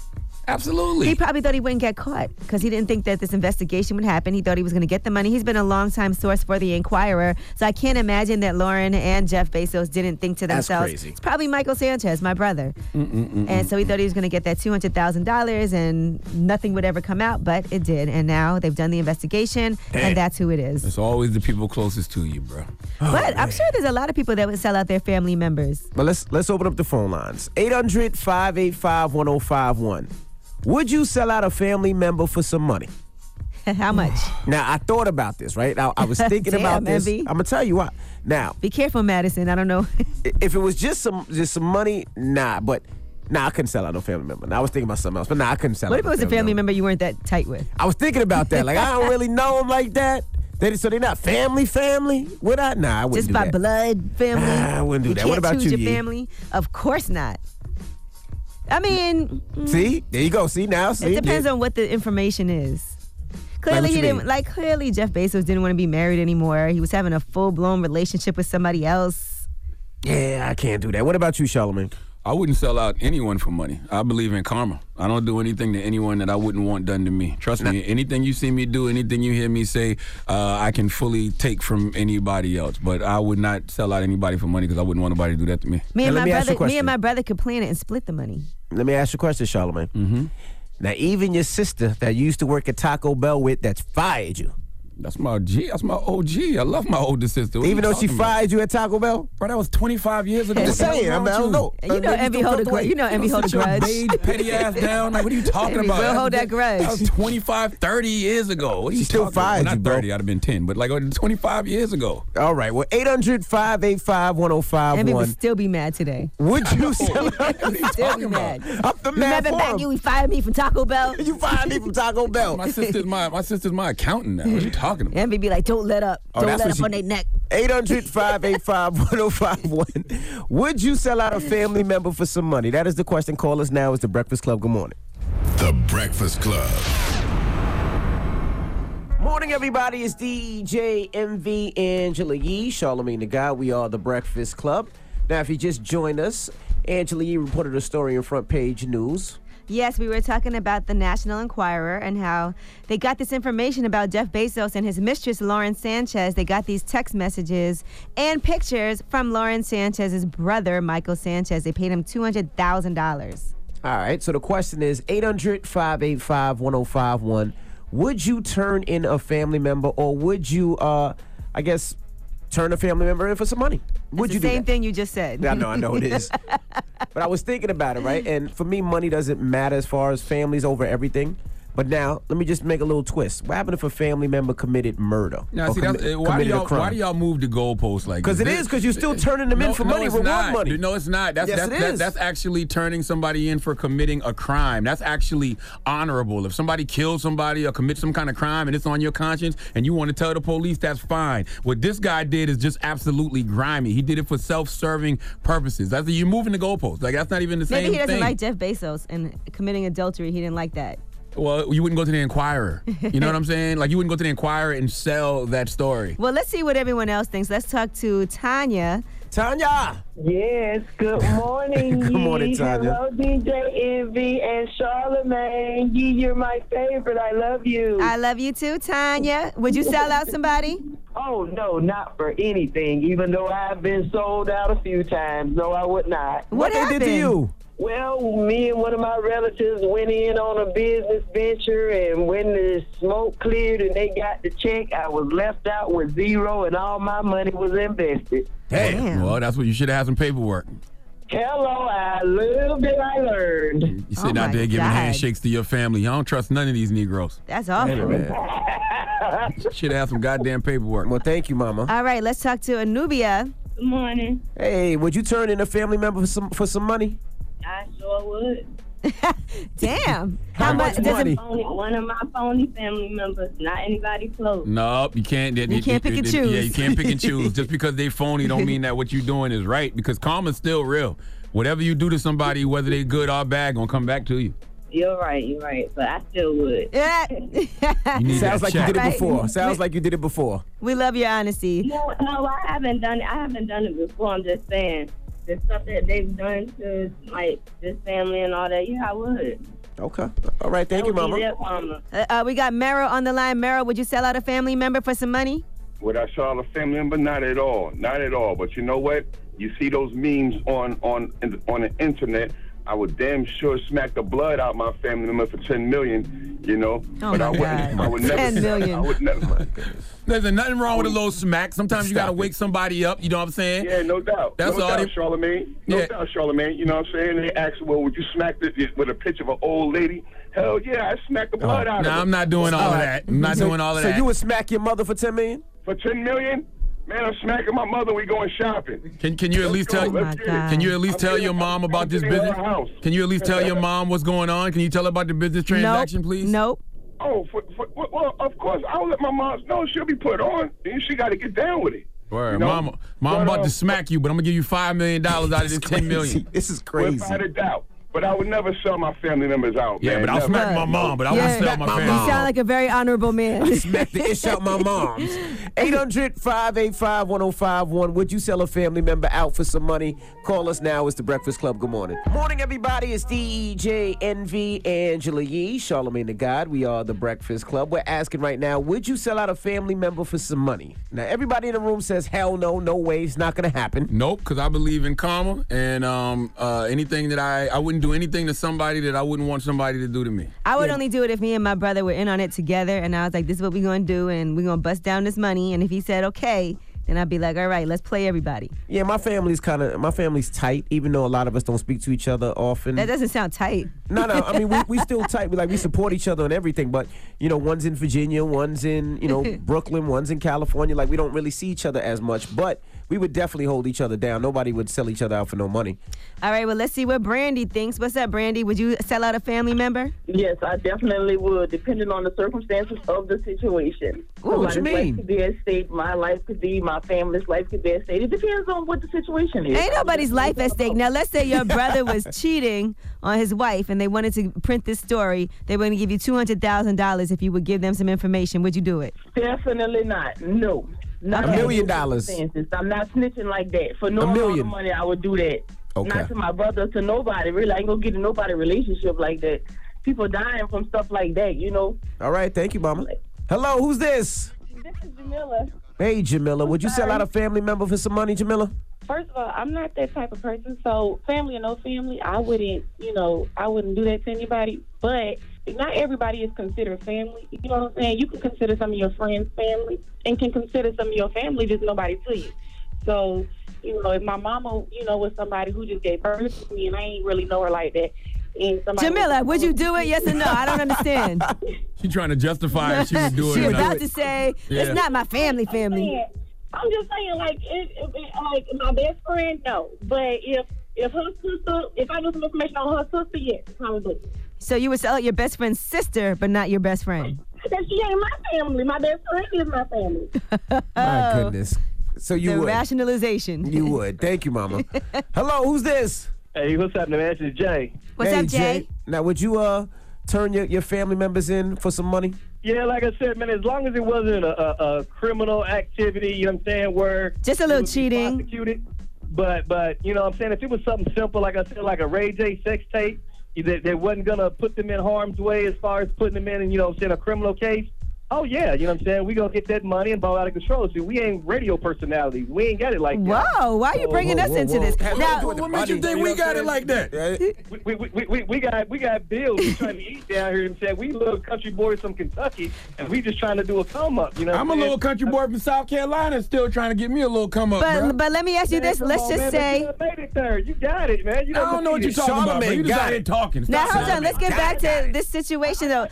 Absolutely. He probably thought he wouldn't get caught because he didn't think that this investigation would happen. He thought he was going to get the money. He's been a longtime source for the Enquirer, so I can't imagine that Lauren and Jeff Bezos didn't think to That's themselves, crazy. "It's probably Michael Sanchez, my brother." Mm-mm-mm-mm. And so he thought he was going to get that two hundred thousand dollars, and nothing would ever come out, but it did. And now they've done the investigation, and that's who it is. It's always the people closest to you, bro. Oh, but I'm sure there's a lot of people that would sell out their family members. But let's let's open up the phone lines. 800-585-1051. Would you sell out a family member for some money? <laughs> How much? Now I thought about this, right? I, I was <laughs> thinking Damn, about this. Envy. I'm gonna tell you what. Now, Be careful, Madison. I don't know. <laughs> if it was just some just some money, nah. But nah, I couldn't sell out no family member. Now I was thinking about something else, but nah, I couldn't sell what out. if it was a family member you weren't that tight with? I was thinking about that. Like I don't really know them like that. They so they're not family, family. Would I? Nah, I wouldn't Just by that. blood, family. Nah, I wouldn't do you that. Can't What about choose you, your Yee? family? Of course not. I mean, mm, See, there you go. See now, see. it depends on what the information is. Clearly, what he didn't mean? like. Clearly, Jeff Bezos didn't want to be married anymore. He was having a full blown relationship with somebody else. Yeah, I can't do that. What about you, Charlamagne? I wouldn't sell out anyone for money. I believe in karma. I don't do anything to anyone that I wouldn't want done to me. Trust me, anything you see me do, anything you hear me say, uh, I can fully take from anybody else. But I would not sell out anybody for money because I wouldn't want nobody to do that to me. Me and Now, my me ask you a brother, me and my brother could plan it and split the money. Let me ask you a question, Charlamagne. Mm-hmm. Now, even your sister that you used to work at Taco Bell with, that's fired you. That's my G. That's my OG. I love my older sister. What Even though she talking about? fired you at Taco Bell? Bro, that was 25 years ago. I'm just saying. I, mean, I don't know. You know Envy still hold a grudge. You know way. Envy hold a Sit your grudge. beige, petty ass down. Like, what are you talking Envy about? will hold that grudge. That was 25, 30 years ago. What are you She still talking fired Well, you, Not 30. I'd have been 10, but like uh, 25 years ago. All right. Well, 800 585 Envy would still be mad today. Would you <laughs> sell out? He would still be mad. I'm the mad Remember back you fired me from Taco Bell? <laughs> You fired me from Taco Bell. My sister's my my sister's my accountant now. What are you talking about? Envy be like, don't let up. Oh, Don't let up she- on their neck. 800 585 1051. Would you sell out a family member for some money? That is the question. Call us now. It's the Breakfast Club. Good morning. The Breakfast Club. Morning, everybody. It's DJ Envy Angela Yee, Charlamagne the Guy. We are the Breakfast Club. Now, if you just joined us, Angela Yee reported a story in Front Page News. Yes, we were talking about the National Enquirer and how they got this information about Jeff Bezos and his mistress, Lauren Sanchez. They got these text messages and pictures from Lauren Sanchez's brother, Michael Sanchez. They paid him $200,000. All right, so the question is 800 585 1051. Would you turn in a family member or would you, uh, I guess, turn a family member in for some money? Would It's you the do same thing you just said. Yeah, I know, I know it is. <laughs> but I was thinking about it, right? And for me, money doesn't matter as far as families over everything. But now, let me just make a little twist. What happened if a family member committed murder? Now, see, that's, commi- uh, why, do committed a y'all, crime? why do y'all move the goalposts like 'Cause this? it This- is, 'cause you're still turning them in for money, reward not. money. No, it's not. That's, Yes, that's, it that- is. that's actually turning somebody in for committing a crime. That's actually honorable. If somebody kills somebody or commits some kind of crime and it's on your conscience and you want to tell the police, that's fine. What this guy did is just absolutely grimy. He did it for self-serving purposes. That's you're moving the goalposts. Like that's not even the Maybe same thing. Maybe he doesn't thing. like Jeff Bezos and committing adultery. He didn't like that. Well, you wouldn't go to the Enquirer. You know what I'm <laughs> saying? Like you wouldn't go to the Enquirer and sell that story. Well, let's see what everyone else thinks. Let's talk to Tanya. Tanya. Yes, good <laughs> morning. Good morning, Yee. Tanya. Hello, DJ Envy and Charlamagne. Yee, you're my favorite. I love you. I love you too, Tanya. Would you sell out somebody? <laughs> Oh, no, not for anything, even though I've been sold out a few times. No, I would not. What What they did to you? Well, me and one of my relatives went in on a business venture, and when the smoke cleared and they got the check, I was left out with zero, and all my money was invested. Hey, well, that's what you should have had some paperwork. Hello, a little bit I learned. You sitting oh out there giving handshakes to your family. I don't trust none of these Negroes. That's awful. <laughs> Should have some goddamn paperwork. Well, thank you, Mama. All right, let's talk to Anubia. Good morning. Hey, would you turn in a family member for some for some money? I sure would. <laughs> Damn. How much does it- money? Only one of my phony family members, not anybody close. Nope, you can't. You can't pick and choose. Yeah, you can't pick and <laughs> choose. Just because they phony don't mean that what you're doing is right. Because karma's still real. Whatever you do to somebody, whether they good or bad, gonna come back to you. You're right, you're right, but I still would. Yeah. <laughs> Sounds that like you did it Right. before. Sounds like you did it before. We love your honesty. No, no, I haven't done it. I haven't done it before. I'm just saying the stuff that they've done to like this family and all that. Yeah, I would. Okay. All right. Thank That you, Mama. be their. Uh, uh, we got Meryl on the line. Meryl, would you sell out a family member for some money? Would I sell out a family member? Not at all. Not at all. But you know what? You see those memes on on on the internet. I would damn sure smack the blood out my family member for ten million. You know, Oh but my I wouldn't. God. I would never. 10 million. I would never. There's nothing wrong with a little smack. Sometimes you gotta wake somebody up. You know what I'm saying? Yeah, no doubt. That's no all. doubt, they- Charlamagne. No Yeah. doubt, Charlamagne. You know what I'm saying? They ask, well, would you smack it with a picture of an old lady? Hell yeah, I smack the uh, blood out of Nah. I'm not doing all of that. I'm not so, doing all of so that. So you would smack your mother for ten million? For ten million? Man, I'm smacking my mother. We going shopping. Can Can you at least tell? Let's get. Can you at least tell your mom about this getting her business? house. Can you at least tell your mom what's going on? Can you tell her about the business transaction, please? Nope. Oh, for, for, well, of course, I'll let my mom know she'll be put on. And she got to get down with it. Word, You know? mama, mom But, about uh, to smack you, but I'm gonna give you five million dollars out of this ten million. This is crazy. Without a doubt. But I would never sell my family members out. Yeah, man. but I'll Never. smack my mom, but I won't sell my mom. You sound like a very honorable man. I Smack the ish out my mom's. <laughs> 800 585 1051. Would you sell a family member out for some money? Call us now. It's the Breakfast Club. Good morning. Morning, everybody. It's DJ Envy Angela Yee, Charlamagne the God. We are the Breakfast Club. We're asking right now Would you sell out a family member for some money? Now, everybody in the room says, Hell no, no way. It's not going to happen. Nope, because I believe in karma, and um, uh, anything that I I wouldn't do anything to somebody that I wouldn't want somebody to do to me. I would only do it if me and my brother were in on it together, and I was like, "This is what we're gonna do, and we're gonna bust down this money." And if he said okay, then I'd be like, "All right, let's play everybody." Yeah, my family's kind of my family's tight, even though a lot of us don't speak to each other often. That doesn't sound tight. No, no. I mean, we, we <laughs> still tight. We like we support each other and everything. But you know, one's in Virginia, one's in you know <laughs> Brooklyn, one's in California. Like we don't really see each other as much. But we would definitely hold each other down. Nobody would sell each other out for no money. All right, well, let's see what Brandy thinks. What's up, Brandy? Would you sell out a family member? Yes, I definitely would, depending on the circumstances of the situation. Ooh, what you Somebody's mean? life could be at stake. My life could be. My family's life could be at stake. It depends on what the situation is. Ain't nobody's life at stake. Now, let's say your <laughs> brother was cheating on his wife and they wanted to print this story. They were going to give you $200,000 if you would give them some information. Would you do it? Definitely not. No. Not A million dollars. I'm not snitching like that. For no amount million. of money, I would do that. Okay. Not to my brother, to nobody. Really, I ain't gonna get in nobody relationship like that. People dying from stuff like that, you know. All right, thank you, Mama. Hello, who's this? This is Jamila. Hey, Jamila. Would you sell out a family member for some money, Jamila? First of all, I'm not that type of person. So, family or no family, I wouldn't, you know, I wouldn't do that to anybody. But not everybody is considered family. You know what I'm saying? You can consider some of your friends family and can consider some of your family just nobody to you. So, you know, if my mama, you know, was somebody who just gave birth to me and I ain't really know her like that, and somebody. Jamila, would you do it? Yes or no? I don't <laughs> understand. She trying to justify if she would do it. she was about to say, Yeah. it's not my family family. Yeah. I'm just saying, like, if, if, if, like my best friend, no. But if if her sister, if I know some information on her sister, yes, probably. So you would sell your best friend's sister, but not your best friend. Because she ain't my family. My best friend is my family. <laughs> My goodness. So you the would. rationalization. You would. Thank you, Mama. <laughs> Hello, who's this? Hey, what's happening, man? This is Jay. What's hey, up, Jay? Now, would you uh turn your, your family members in for some money? Yeah, like I said, man, as long as it wasn't a, a, a criminal activity, you know what I'm saying, where Just a little cheating. prosecuted. But but you know what I'm saying, if it was something simple, like I said, like a Ray J sex tape, that, that wasn't gonna put them in harm's way as far as putting them in, you know what I'm saying, a criminal case. Oh yeah, you know what I'm saying? We gonna get that money and ball out of control. See, we ain't radio personalities. We ain't got it like that. Whoa, why are you bringing us into this? Now, what makes you think we got it like that? We, we, we, we, we got we got bills we trying to eat down here and said we little country boys from Kentucky and we just trying to do a come up, you know. what I'm a little country boy from South Carolina, still trying to get me a little come up, but bro. but let me ask you Man, this. come Let's on, just man, say. you made it there. You got it, man. You I don't know what you're talking about, bro. You just out here talking. Now hold on. Let's get back to this situation though.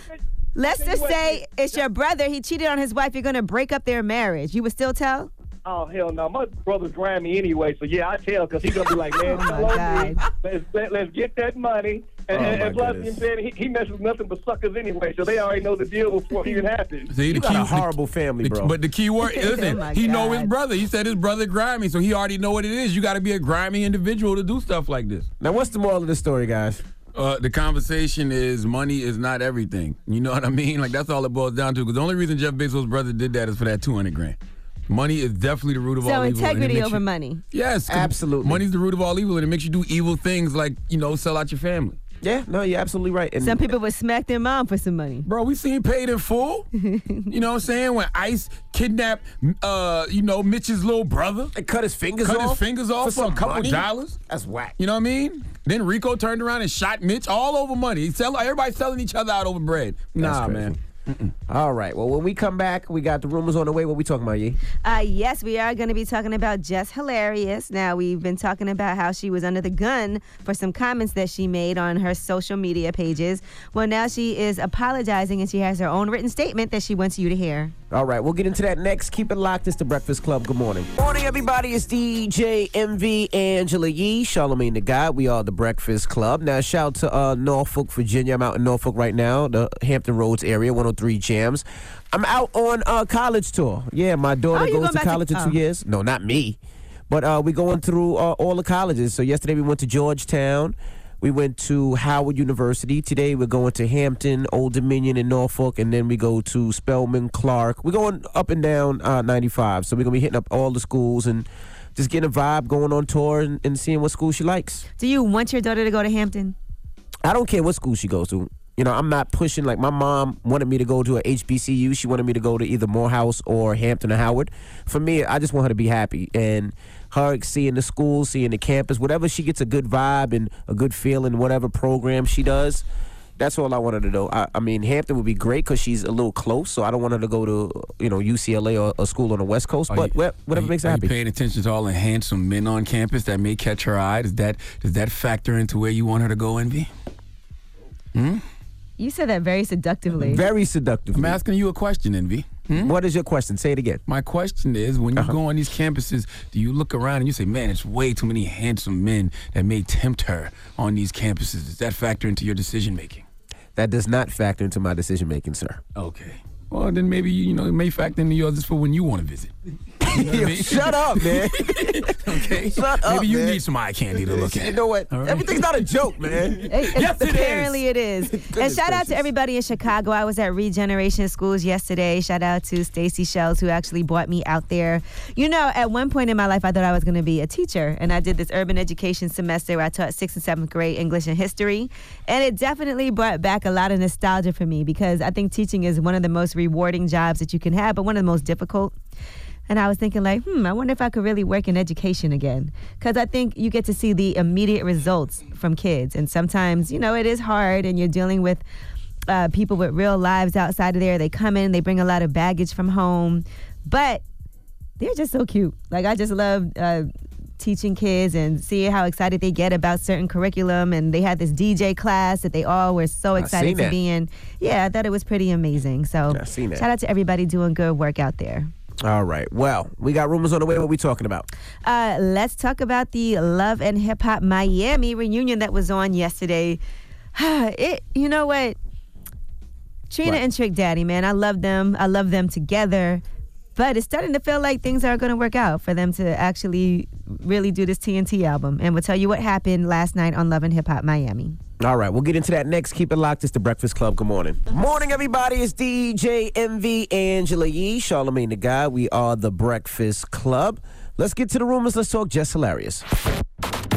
Let's just say it's your brother. He cheated on his wife. You're gonna break up their marriage. You would still tell? Oh hell no, my brother's grimy anyway, so yeah, I tell because he's gonna be like, man, <laughs> Oh, my hello, God. dude. let's let, let's get that money. And, Oh, and, my and plus, goodness. you know what I'm saying, he, he messes with nothing but suckers anyway, so they already know the deal before it even happens. See, You the got key, a horrible family, the- bro. But the key word, <laughs> listen, Oh my he know his brother. He said his brother grimy, so he already know what it is. You got to be a grimy individual to do stuff like this. Now, what's the moral of the story, guys? Uh, the conversation is money is not everything. You know what I mean? Like that's all it boils down to. Because the only reason Jeff Bezos' brother did that is for that two hundred grand. Money is definitely the root of So all evil. and it integrity over you- money. Yes, Absolutely. Money's the root of all evil, and it makes you do evil things like you know sell out your family. Yeah, no, you're absolutely right. And Some people would smack their mom for some money. Bro, we seen paid in full. <laughs> you know what I'm saying? When Ice kidnapped, uh, you know, Mitch's little brother. They cut his fingers cut off his fingers off for, some a couple money? dollars. That's whack. You know what I mean? Then Rico turned around and shot Mitch all over money. He sell, everybody selling each other out over bread. Nah, crazy. man. All right. Well, when we come back, we got the rumors on the way. What we talking about, Yee? Uh, yes, we are going to be talking about Jess Hilarious. Now, we've been talking about how she was under the gun for some comments that she made on her social media pages. Well, now she is apologizing and she has her own written statement that she wants you to hear. All right, we'll get into that next. Keep it locked. It's the Breakfast Club. Good morning. Morning, everybody. It's DJ Envy Angela Yee, Charlamagne the Guy. We are the Breakfast Club. Now, shout out to uh, Norfolk, Virginia. I'm out in Norfolk right now, the Hampton Roads area, 103 Jams. I'm out on a college tour. Yeah, my daughter Oh, goes to back to- college in oh. two years. No, not me. But uh, we're going through uh, all the colleges. So yesterday we went to Georgetown. We went to Howard University. Today we're going to Hampton, Old Dominion, and Norfolk, and then we go to Spelman, Clark. We're going up and down uh, 95. So we're gonna be hitting up all the schools and just getting a vibe, going on tour, and, and seeing what school she likes. Do you want your daughter to go to Hampton? I don't care what school she goes to. You know, I'm not pushing. Like my mom wanted me to go to a HBCU. She wanted me to go to either Morehouse or Hampton or Howard. For me, I just want her to be happy and her seeing the school, seeing the campus, whatever she gets a good vibe and a good feeling, whatever program she does. That's all I wanted to know. I, I mean, Hampton would be great because she's a little close, so I don't want her to go to you know UCLA or a school on the West Coast. Are but you- wha- whatever are you- makes her are happy. You paying attention to all the handsome men on campus that may catch her eye? Does that does that factor into where you want her to go, Envy? Hmm? You said that very seductively. Very seductively. I'm asking you a question, Envy. Hmm? What is your question? Say it again. My question is, when you go on these campuses, do you look around and you say, "Man, it's way too many handsome men that may tempt her on these campuses"? Does that factor into your decision making? That does not factor into my decision making, sir. Okay. Well, then maybe you know it may factor into yours just for when you want to visit. You know what I mean? Shut up, man. <laughs> okay. Shut up, Maybe you man. need some eye candy to look at. You know what? All right. Everything's not a joke, man. Hey, Yes, it is. apparently it is. <laughs> and shout out to everybody in Chicago. I was at Regeneration Schools yesterday. Shout out to Stacy Shells who actually brought me out there. You know, at one point in my life, I thought I was going to be a teacher, and I did this urban education semester where I taught sixth and seventh grade English and history, and it definitely brought back a lot of nostalgia for me because I think teaching is one of the most rewarding jobs that you can have, but one of the most difficult. And I was thinking, like, hmm, I wonder if I could really work in education again. Because I think you get to see the immediate results from kids. And sometimes, you know, it is hard and you're dealing with uh, people with real lives outside of there. They come in, they bring a lot of baggage from home. But they're just so cute. Like, I just love uh, teaching kids and seeing how excited they get about certain curriculum. And they had this DJ class that they all were so excited to that. be in. Yeah, I thought it was pretty amazing. So I seen that. shout out to everybody doing good work out there. All right. Well, we got rumors on the way. What we talking about? Uh, let's talk about the Love and Hip Hop Miami reunion that was on yesterday. <sighs> it, you know what? Trina What? and Trick Daddy, man, I love them. I love them together. But it's starting to feel like things are going to work out for them to actually really do this TNT album. And we'll tell you what happened last night on Love and Hip Hop Miami. All right, we'll get into that next. Keep it locked. It's the Breakfast Club. Good morning. Morning, everybody. It's DJ Envy Angela Yee, Charlamagne the Guy. We are the Breakfast Club. Let's get to the rumors. Let's talk Jess Hilarious.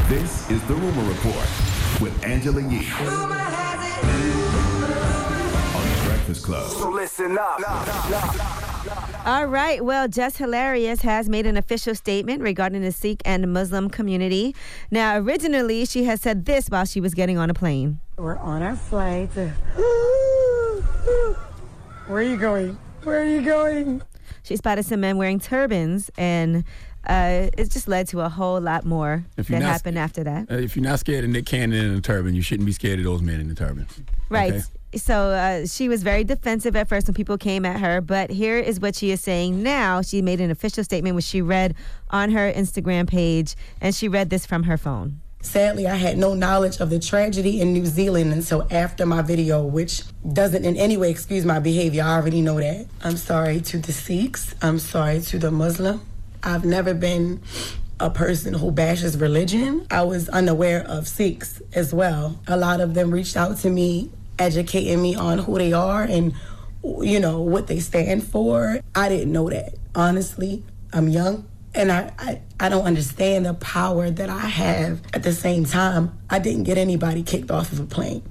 This is the Rumor Report with Angela Yee. On the Breakfast Club. So listen up. All right. Well, Jess Hilarious has made an official statement regarding the Sikh and Muslim community. Now, originally, she had said this while she was getting on a plane. We're on our flight. <gasps> Where are you going? Where are you going? She spotted some men wearing turbans, and uh, it just led to a whole lot more If you're that not- happened after that. Uh, if you're not scared of Nick Cannon in a turban, you shouldn't be scared of those men in the turban. Right. Okay? So uh, she was very defensive at first when people came at her, but here is what she is saying now. She made an official statement which she read on her Instagram page, and she read this from her phone. Sadly, I had no knowledge of the tragedy in New Zealand until after my video, which doesn't in any way excuse my behavior. I already know that. I'm sorry to the Sikhs. I'm sorry to the Muslim. I've never been a person who bashes religion. I was unaware of Sikhs as well. A lot of them reached out to me, educating me on who they are and, you know, what they stand for. I didn't know that. Honestly, I'm young and I, I, I don't understand the power that I have. At the same time, I didn't get anybody kicked off of a plane.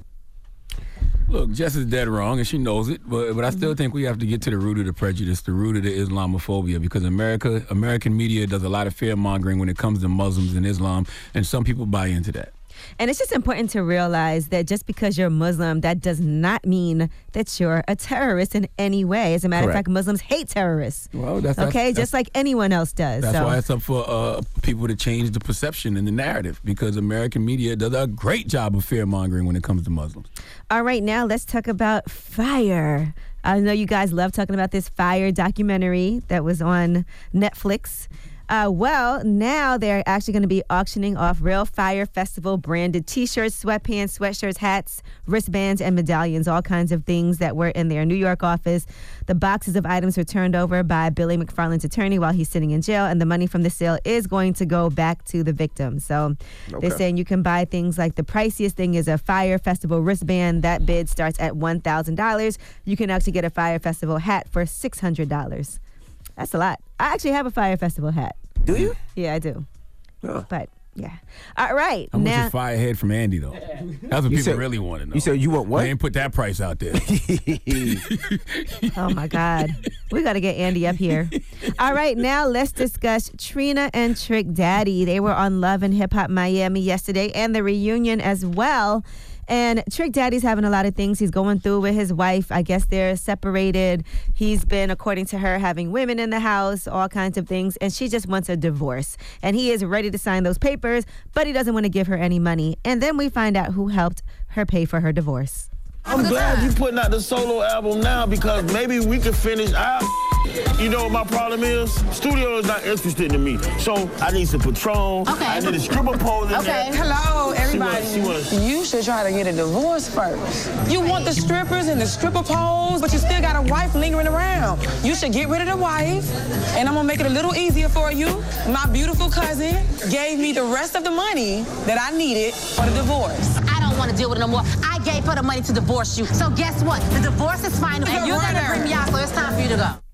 Look, Jess is dead wrong, and she knows it. But but I still Mm-hmm. think we have to get to the root of the prejudice, the root of the Islamophobia, because America, American media does a lot of fear mongering when it comes to Muslims and Islam, and some people buy into that. And it's just important to realize that just because you're Muslim, that does not mean that you're a terrorist in any way. As a matter Correct. of fact, Muslims hate terrorists. Well, that's- okay, that's- just like anyone else does. That's so. why it's up for uh, people to change the perception and the narrative, because American media does a great job of fear mongering when it comes to Muslims. All right, now let's talk about Fyre. I know you guys love talking about this Fyre documentary that was on Netflix. Uh, well, now they're actually going to be auctioning off Real Fyre Festival branded t shirts, sweatpants, sweatshirts, hats, wristbands, and medallions, all kinds of things that were in their New York office. The boxes of items were turned over by Billy McFarland's attorney while he's sitting in jail, and the money from the sale is going to go back to the victims. So they're saying you can buy things like the priciest thing is a Fyre Festival wristband. That bid starts at $1,000. You can actually get a Fyre Festival hat for $600. That's a lot. I actually have a Fyre Festival hat. Do you? Yeah, I do. Oh. But yeah. All right. How much now is Firehead from Andy, though? That's what You people said- really want to know. you said you want what? They ain't put that price out there. Oh my God. We got to get Andy up here. All right, now let's discuss Trina and Trick Daddy. They were on Love and Hip Hop Miami yesterday and the reunion as well. And Trick Daddy's having a lot of things he's going through with his wife. I guess they're separated. He's been, according to her, having women in the house, all kinds of things. And she just wants a divorce. And he is ready to sign those papers, but he doesn't want to give her any money. And then we find out who helped her pay for her divorce. I'm glad you're putting out the solo album now because maybe we could finish our. You know what my problem is? Studio is not interested in me. So I need some Patron. Okay. I need a stripper pole in there. Hello, She everybody. was- she was- You should try to get a divorce first. You want the strippers and the stripper poles, but you still got a wife lingering around. You should get rid of the wife, and I'm gonna make it a little easier for you. My beautiful cousin gave me the rest of the money that I needed for the divorce. I don't want to deal with it no more. I gave her the money to divorce you. So guess what? The divorce is final, and You're you're gonna bring me out, so it's time for you to go.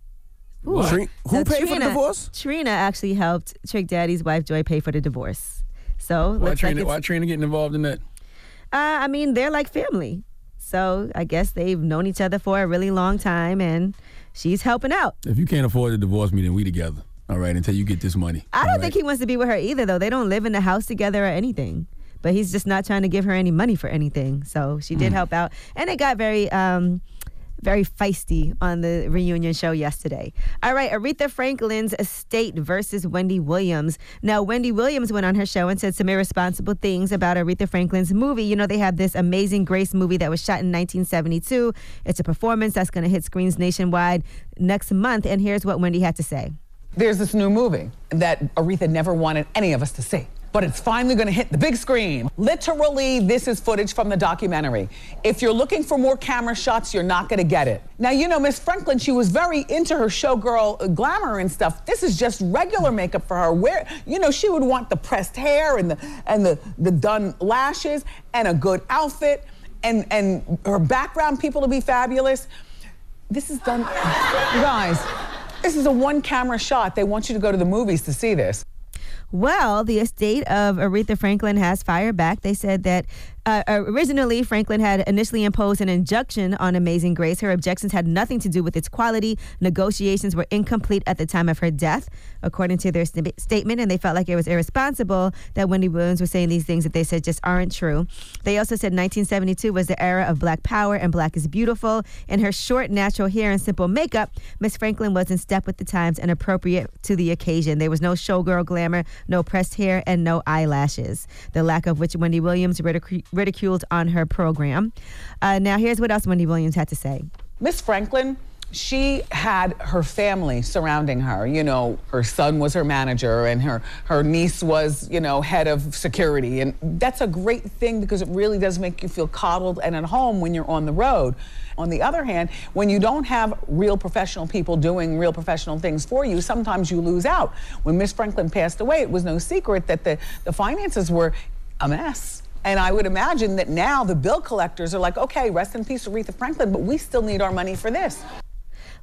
Ooh. Tri- who So paid for the divorce? Trina actually helped Trick Daddy's wife Joy pay for the divorce. So Why Trina, like why Trina getting involved in that? uh, I mean they're like family. So I guess they've known each other for a really long time, and she's helping out. If you can't afford to divorce me, then we together. All right, until you get this money. I don't think he wants to be with her either, though. They don't live in the house together or anything. But he's just not trying to give her any money for anything. So she did Hmm. help out, and it got very, um, very feisty on the reunion show yesterday. All right, Aretha Franklin's estate versus Wendy Williams. Now, Wendy Williams went on her show and said some irresponsible things about Aretha Franklin's movie. You know, they have this Amazing Grace movie that was shot in 1972. It's a performance that's going to hit screens nationwide next month. And here's what Wendy had to say. There's this new movie that Aretha never wanted any of us to see. But it's finally going to hit the big screen. Literally, this is footage from the documentary. If you're looking for more camera shots, you're not going to get it. Now, you know, Miss Franklin, she was very into her showgirl uh, glamour and stuff. This is just regular makeup for her. Where, you know, she would want the pressed hair and the and the, the done lashes and a good outfit and and her background people to be fabulous. This is done, <laughs> you guys. This is a one camera shot. They want you to go to the movies to see this. Well, the estate of Aretha Franklin has fired back. They said that uh, originally Franklin had initially imposed an injunction on Amazing Grace. Her objections had nothing to do with its quality. Negotiations were incomplete at the time of her death, according to their st- statement, and they felt like it was irresponsible that Wendy Williams was saying these things that they said just aren't true. They also said 1972 was the era of black power and black is beautiful. In her short, natural hair and simple makeup, Miss Franklin was in step with the times and appropriate to the occasion. There was no showgirl glamour, no pressed hair, and no eyelashes. The lack of which Wendy Williams ridic- ridiculed on her program. Uh, now, here's what else Wendy Williams had to say. Miss Franklin, she had her family surrounding her. You know, her son was her manager and her, her niece was, you know, head of security. And that's a great thing because it really does make you feel coddled and at home when you're on the road. On the other hand, when you don't have real professional people doing real professional things for you, sometimes you lose out. When Miss Franklin passed away, it was no secret that the, the finances were a mess. And I would imagine that now the bill collectors are like, okay, rest in peace, Aretha Franklin, but we still need our money for this.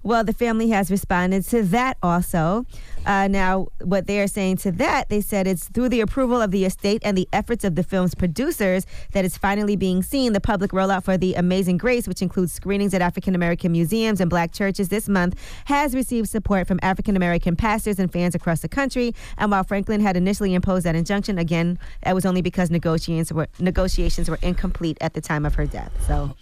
Well, the family has responded to that also. Uh, now, what they are saying to that, they said it's through the approval of the estate and the efforts of the film's producers that it's finally being seen. The public rollout for The Amazing Grace, which includes screenings at African American museums and black churches this month, has received support from African American pastors and fans across the country. And while Franklin had initially imposed that injunction, again, that was only because negotiations were negotiations were incomplete at the time of her death. So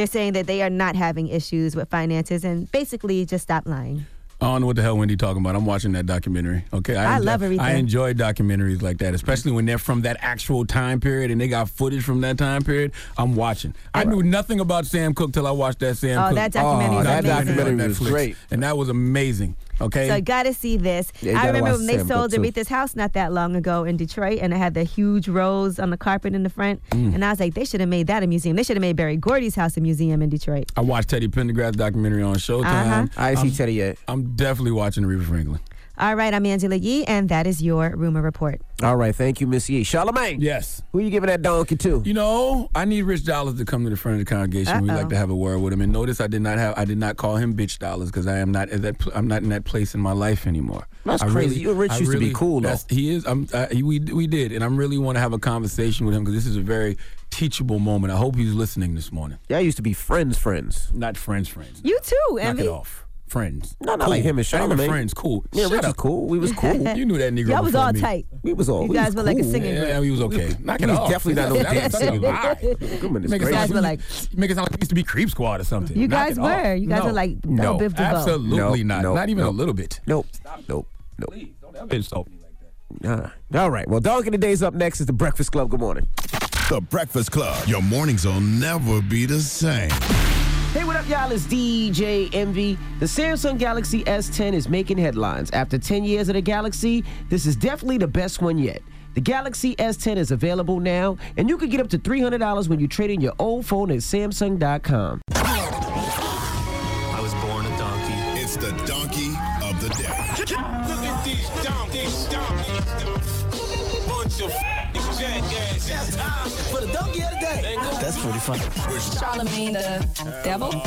they're saying that they are not having issues with finances and basically just stop lying. I don't know what the hell Wendy talking about. I'm watching that documentary. Okay, I enjoy- love Aretha. I enjoy documentaries like that, especially when they're from that actual time period and they got footage from that time period. I'm watching. I knew nothing about Sam Cooke till I watched that Sam Oh, Cooke. that documentary oh, was that amazing. documentary on was great, and that was amazing. Okay, So I got to see this. Yeah, I remember when they Sam sold Cooke. Aretha's house not that long ago in Detroit, and it had the huge rose on the carpet in the front. Mm. And I was like, they should have made that a museum. They should have made Berry Gordy's house a museum in Detroit. I watched Teddy Pendergrass documentary on Showtime. Uh-huh. I ain't see I'm- Teddy yet. I'm definitely watching Aretha Franklin. All right, I'm Angela Yee, and that is your rumor report. All right, thank you, Miss Yee. Charlamagne. Yes. Who you giving that donkey to? You know, I need Rich Dollaz to come to the front of the congregation. We'd Uh-oh. like to have a word with him. And notice I did not have I did not call him bitch dollars because I am not at that I'm not in that place in my life anymore. That's I crazy. You and Rich I used to be cool, though. He is. I'm, he- we we did, and I'm really want to have a conversation with him because this is a very teachable moment. I hope he's listening this morning. Yeah, I used to be friends, friends. Not friends, friends. You too, Knock Envy. it off. Friends. No, not Cool. like him and Not even Charlamagne. friends. Cool. Yeah, Shut Rich was cool. We was <laughs> cool. You knew that nigga. Y'all was all me. tight. We was all. You we guys was were like a singing group. Yeah, he was okay. Knock We it was off. definitely not no That's- dance that's a <laughs> team. lie. Goodness Make it sound guys were like, make it sound like we used to be Creep Squad or something. You guys were. You guys no. were like no, Bell DeVoe. absolutely not. not even a little bit. Nope. Nope. Nope. Please don't ever insult me like that. Nah. All right. Well, Dog of the Day's up next is the Breakfast Club. Good morning. The Breakfast Club. Your mornings will never be the same. Up, y'all? It's DJ Envy. The Samsung Galaxy S10 is making headlines. After 10 years of the Galaxy, this is definitely the best one yet. The Galaxy S10 is available now, and you can get up to $300 when you trade in your old phone at Samsung.com. 45. Charlemagne the devil? <laughs>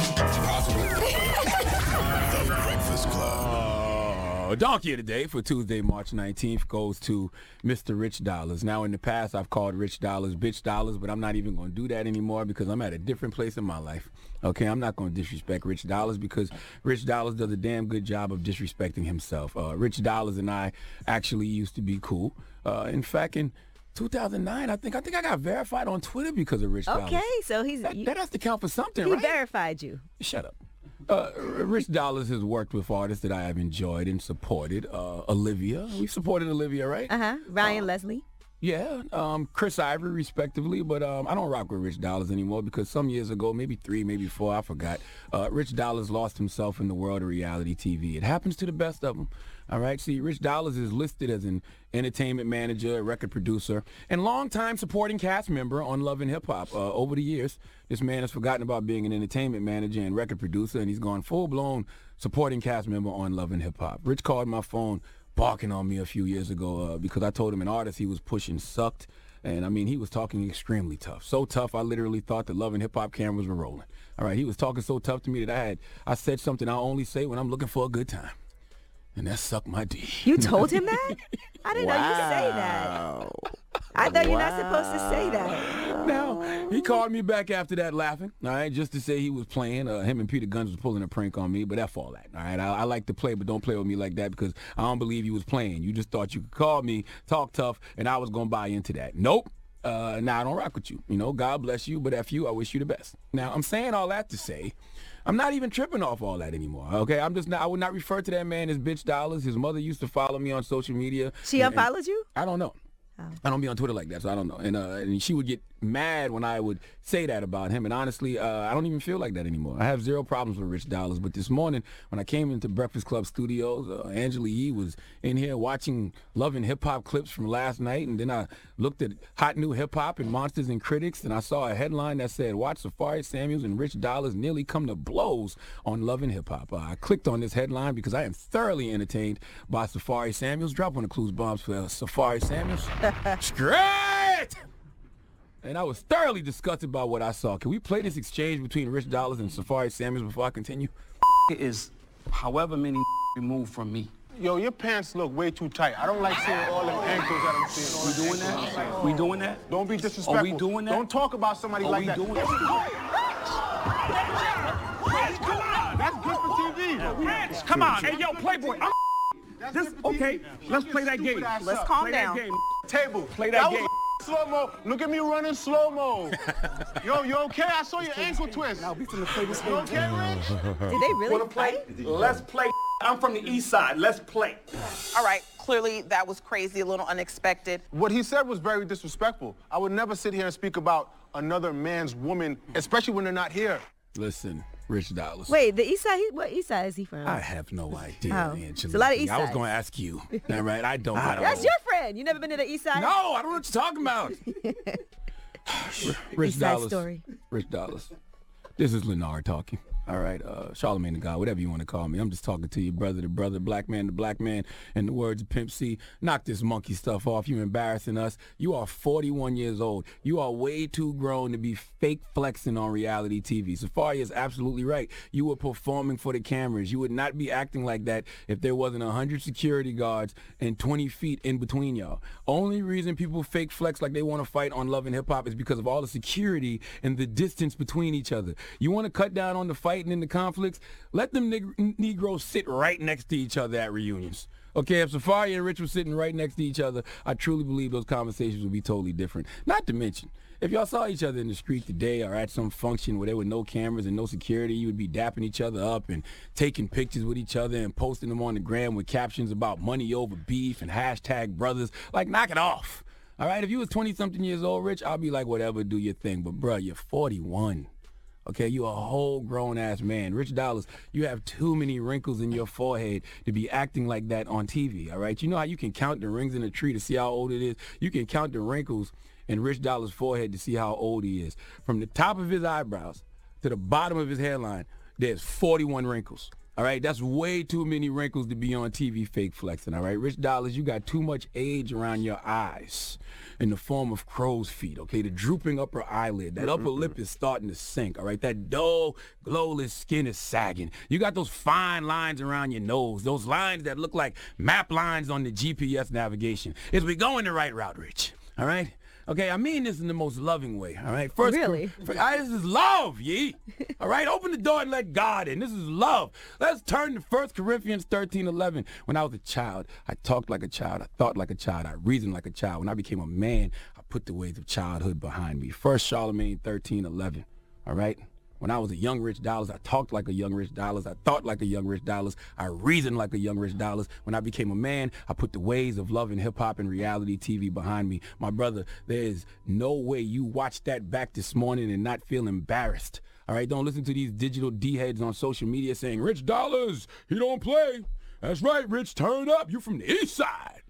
Oh, the Breakfast Club. Donkey today for Tuesday, March 19th goes to Mr. Rich Dollaz. Now, in the past, I've called Rich Dollaz bitch dollars, but I'm not even going to do that anymore because I'm at a different place in my life. Okay, I'm not going to disrespect Rich Dollaz because Rich Dollaz does a damn good job of disrespecting himself. Uh, Rich Dollaz and I actually used to be cool. Uh, in fact, in 2009, I think I think I got verified on Twitter because of Rich Dollaz. Okay, so he's That, you- that has to count for something, right? he right? verified you. Shut up. Uh, Rich Dollaz has worked with artists that I have enjoyed and supported. Uh, Olivia, we supported Olivia, right? Uh huh. Ryan Leslie. Yeah, um, Chris Ivory, respectively, but um, I don't rock with Rich Dollaz anymore because some years ago, maybe three, maybe four, I forgot. Uh, Rich Dollaz lost himself in the world of reality TV. It happens to the best of them. All right. See, Rich Dollaz is listed as an entertainment manager, record producer, and longtime supporting cast member on Love and Hip Hop. Uh, over the years, this man has forgotten about being an entertainment manager and record producer, and he's gone full blown supporting cast member on Love and Hip Hop. Rich called my phone barking on me a few years ago uh, because I told him an artist he was pushing sucked. And I mean, he was talking extremely tough. So tough, I literally thought the Love and Hip Hop cameras were rolling. All right, he was talking so tough to me that I had, I said something I only say when I'm looking for a good time. And that sucked my D. You told him that? <laughs> I didn't know you say that. I thought you're not supposed to say that. Now, he called me back after that laughing, all right, just to say he was playing. Uh, him and Peter Gunz was pulling a prank on me, but F all that, all right? I, I like to play, but don't play with me like that because I don't believe you was playing. You just thought you could call me, talk tough, and I was going to buy into that. Nope. Uh, now, I don't rock with you. You know, God bless you, but F you, I wish you the best. Now, I'm saying all that to say I'm not even tripping off all that anymore. Okay, I'm just not. I would not refer to that man as bitch dollars. His mother used to follow me on social media. She and- and unfollowed you? I don't know. I don't be on Twitter like that, so I don't know. And uh, and she would get mad when I would say that about him. And honestly, uh, I don't even feel like that anymore. I have zero problems with Rich Dollaz. But this morning, when I came into Breakfast Club Studios, uh, Angela Yee was in here watching Love and Hip Hop clips from last night. And then I looked at Hot New Hip Hop and Monsters and Critics, and I saw a headline that said, "Watch Safaree Samuels and Rich Dollaz nearly come to blows on Love and Hip Hop." Uh, I clicked on this headline because I am thoroughly entertained by Safaree Samuels. Drop one of Clues bombs for Safaree Samuels. <laughs> Straight. And I was thoroughly disgusted by what I saw. Can we play this exchange between Rich Dollaz and Safaree Samuels before I continue? <laughs> is however many <laughs> removed from me. Yo, your pants look way too tight. I don't like seeing all them ankles that I'm seeing. All We doing that? We doing that? Don't be disrespectful. Are we doing that? Don't talk about somebody Are like we that. doing that? That's good for TV. Come on, hey yo, Playboy. I'm this, okay, let's play that game. Let's play that game. Table. Play that was game. Slow mo. Look at me running slow mo. <laughs> Yo, you okay? I saw your ankle twist. Now we finna play this game. You okay, Rich? Did they really Wanna play? Let's play. I'm from the east side. Let's play. All right, clearly that was crazy, a little unexpected. What he said was very disrespectful. I would never sit here and speak about another man's woman, especially when they're not here. Listen, Rich Dollaz. Wait, the east side. he- What east side is he from? I have no idea, Oh. It's a lot of East I was going to ask you. All right, I don't <laughs> ah, know. That's your friend. You never been to the east side? No, I don't know what you're talking about. <laughs> <sighs> Rich East Side Dollars. Story. Rich Dollaz. This is Leonard talking. All right, uh, Charlamagne the God, whatever you want to call me. I'm just talking to you, brother to brother, black man to black man. In the words of Pimp C, knock this monkey stuff off. You embarrassing us. You are 41 years old. You are way too grown to be fake flexing on reality TV. Safaree is absolutely right. You were performing for the cameras. You would not be acting like that if there wasn't 100 security guards and 20 feet in between y'all. Only reason people fake flex like they want to fight on Love and Hip Hop is because of all the security and the distance between each other. You want to cut down on the fighting and the conflicts? Let them neg- Negroes sit right next to each other at reunions. Okay, if Safaree and Rich were sitting right next to each other, I truly believe those conversations would be totally different. Not to mention, if y'all saw each other in the street today or at some function where there were no cameras and no security, you would be dapping each other up and taking pictures with each other and posting them on the gram with captions about money over beef and hashtag brothers. Like, knock it off. All right, if you was 20 something years old, Rich, I'll be like, whatever, do your thing. But, bruh, you're 41. Okay, you a whole grown ass man. Rich Dollaz, you have too many wrinkles in your forehead to be acting like that on TV. All right, you know how you can count the rings in a tree to see how old it is. You can count the wrinkles in Rich Dollaz' forehead to see how old he is. From the top of his eyebrows to the bottom of his hairline, there's 41 wrinkles. All right, that's way too many wrinkles to be on TV fake flexing. All right, Rich Dollaz, you got too much age around your eyes in the form of crow's feet. Okay, the drooping upper eyelid, that mm-hmm. upper lip is starting to sink. All right, that dull, glowless skin is sagging. You got those fine lines around your nose, those lines that look like map lines on the GPS navigation. Is we going the right route, Rich? All right. Okay, I mean this in the most loving way. All right. First, Really? for- I- this is love, ye. <laughs> All right, open the door and let God in. This is love. Let's turn to 1 Corinthians 13, 11. When I was a child, I talked like a child. I thought like a child. I reasoned like a child. When I became a man, I put the ways of childhood behind me. First Charlamagne 13, 11. All right. When I was a young Rich Dollaz, I talked like a young Rich Dollaz. I thought like a young Rich Dollaz. I reasoned like a young Rich Dollaz. When I became a man, I put the ways of love and hip hop and reality TV behind me. My brother, there is no way you watch that back this morning and not feel embarrassed. All right, don't listen to these digital D heads on social media saying Rich Dollaz, he don't play. That's right, Rich, turn up. You from the east side.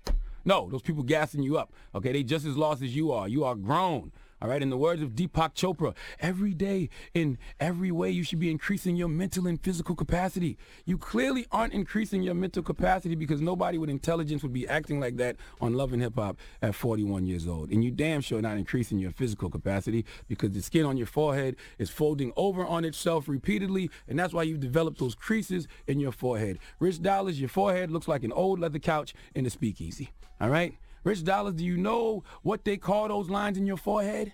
No, those people gassing you up. Okay, they just as lost as you are. You are grown. All right, in the words of Deepak Chopra, every day in every way you should be increasing your mental and physical capacity. You clearly aren't increasing your mental capacity because nobody with intelligence would be acting like that on Love and Hip Hop at 41 years old. And you damn sure not increasing your physical capacity because the skin on your forehead is folding over on itself repeatedly, and that's why you've developed those creases in your forehead. Rich Dollaz, your forehead looks like an old leather couch in a speakeasy. All right? Rich Dollaz, do you know what they call those lines in your forehead?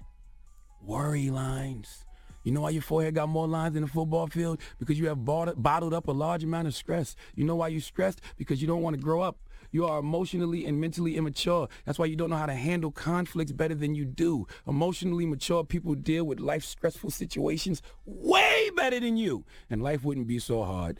Worry lines. You know why your forehead got more lines than the football field? Because you have bottled, bottled up a large amount of stress. You know why you're stressed? Because you don't want to grow up. You are emotionally and mentally immature. That's why you don't know how to handle conflicts better than you do. Emotionally mature people deal with life stressful situations way better than you. And life wouldn't be so hard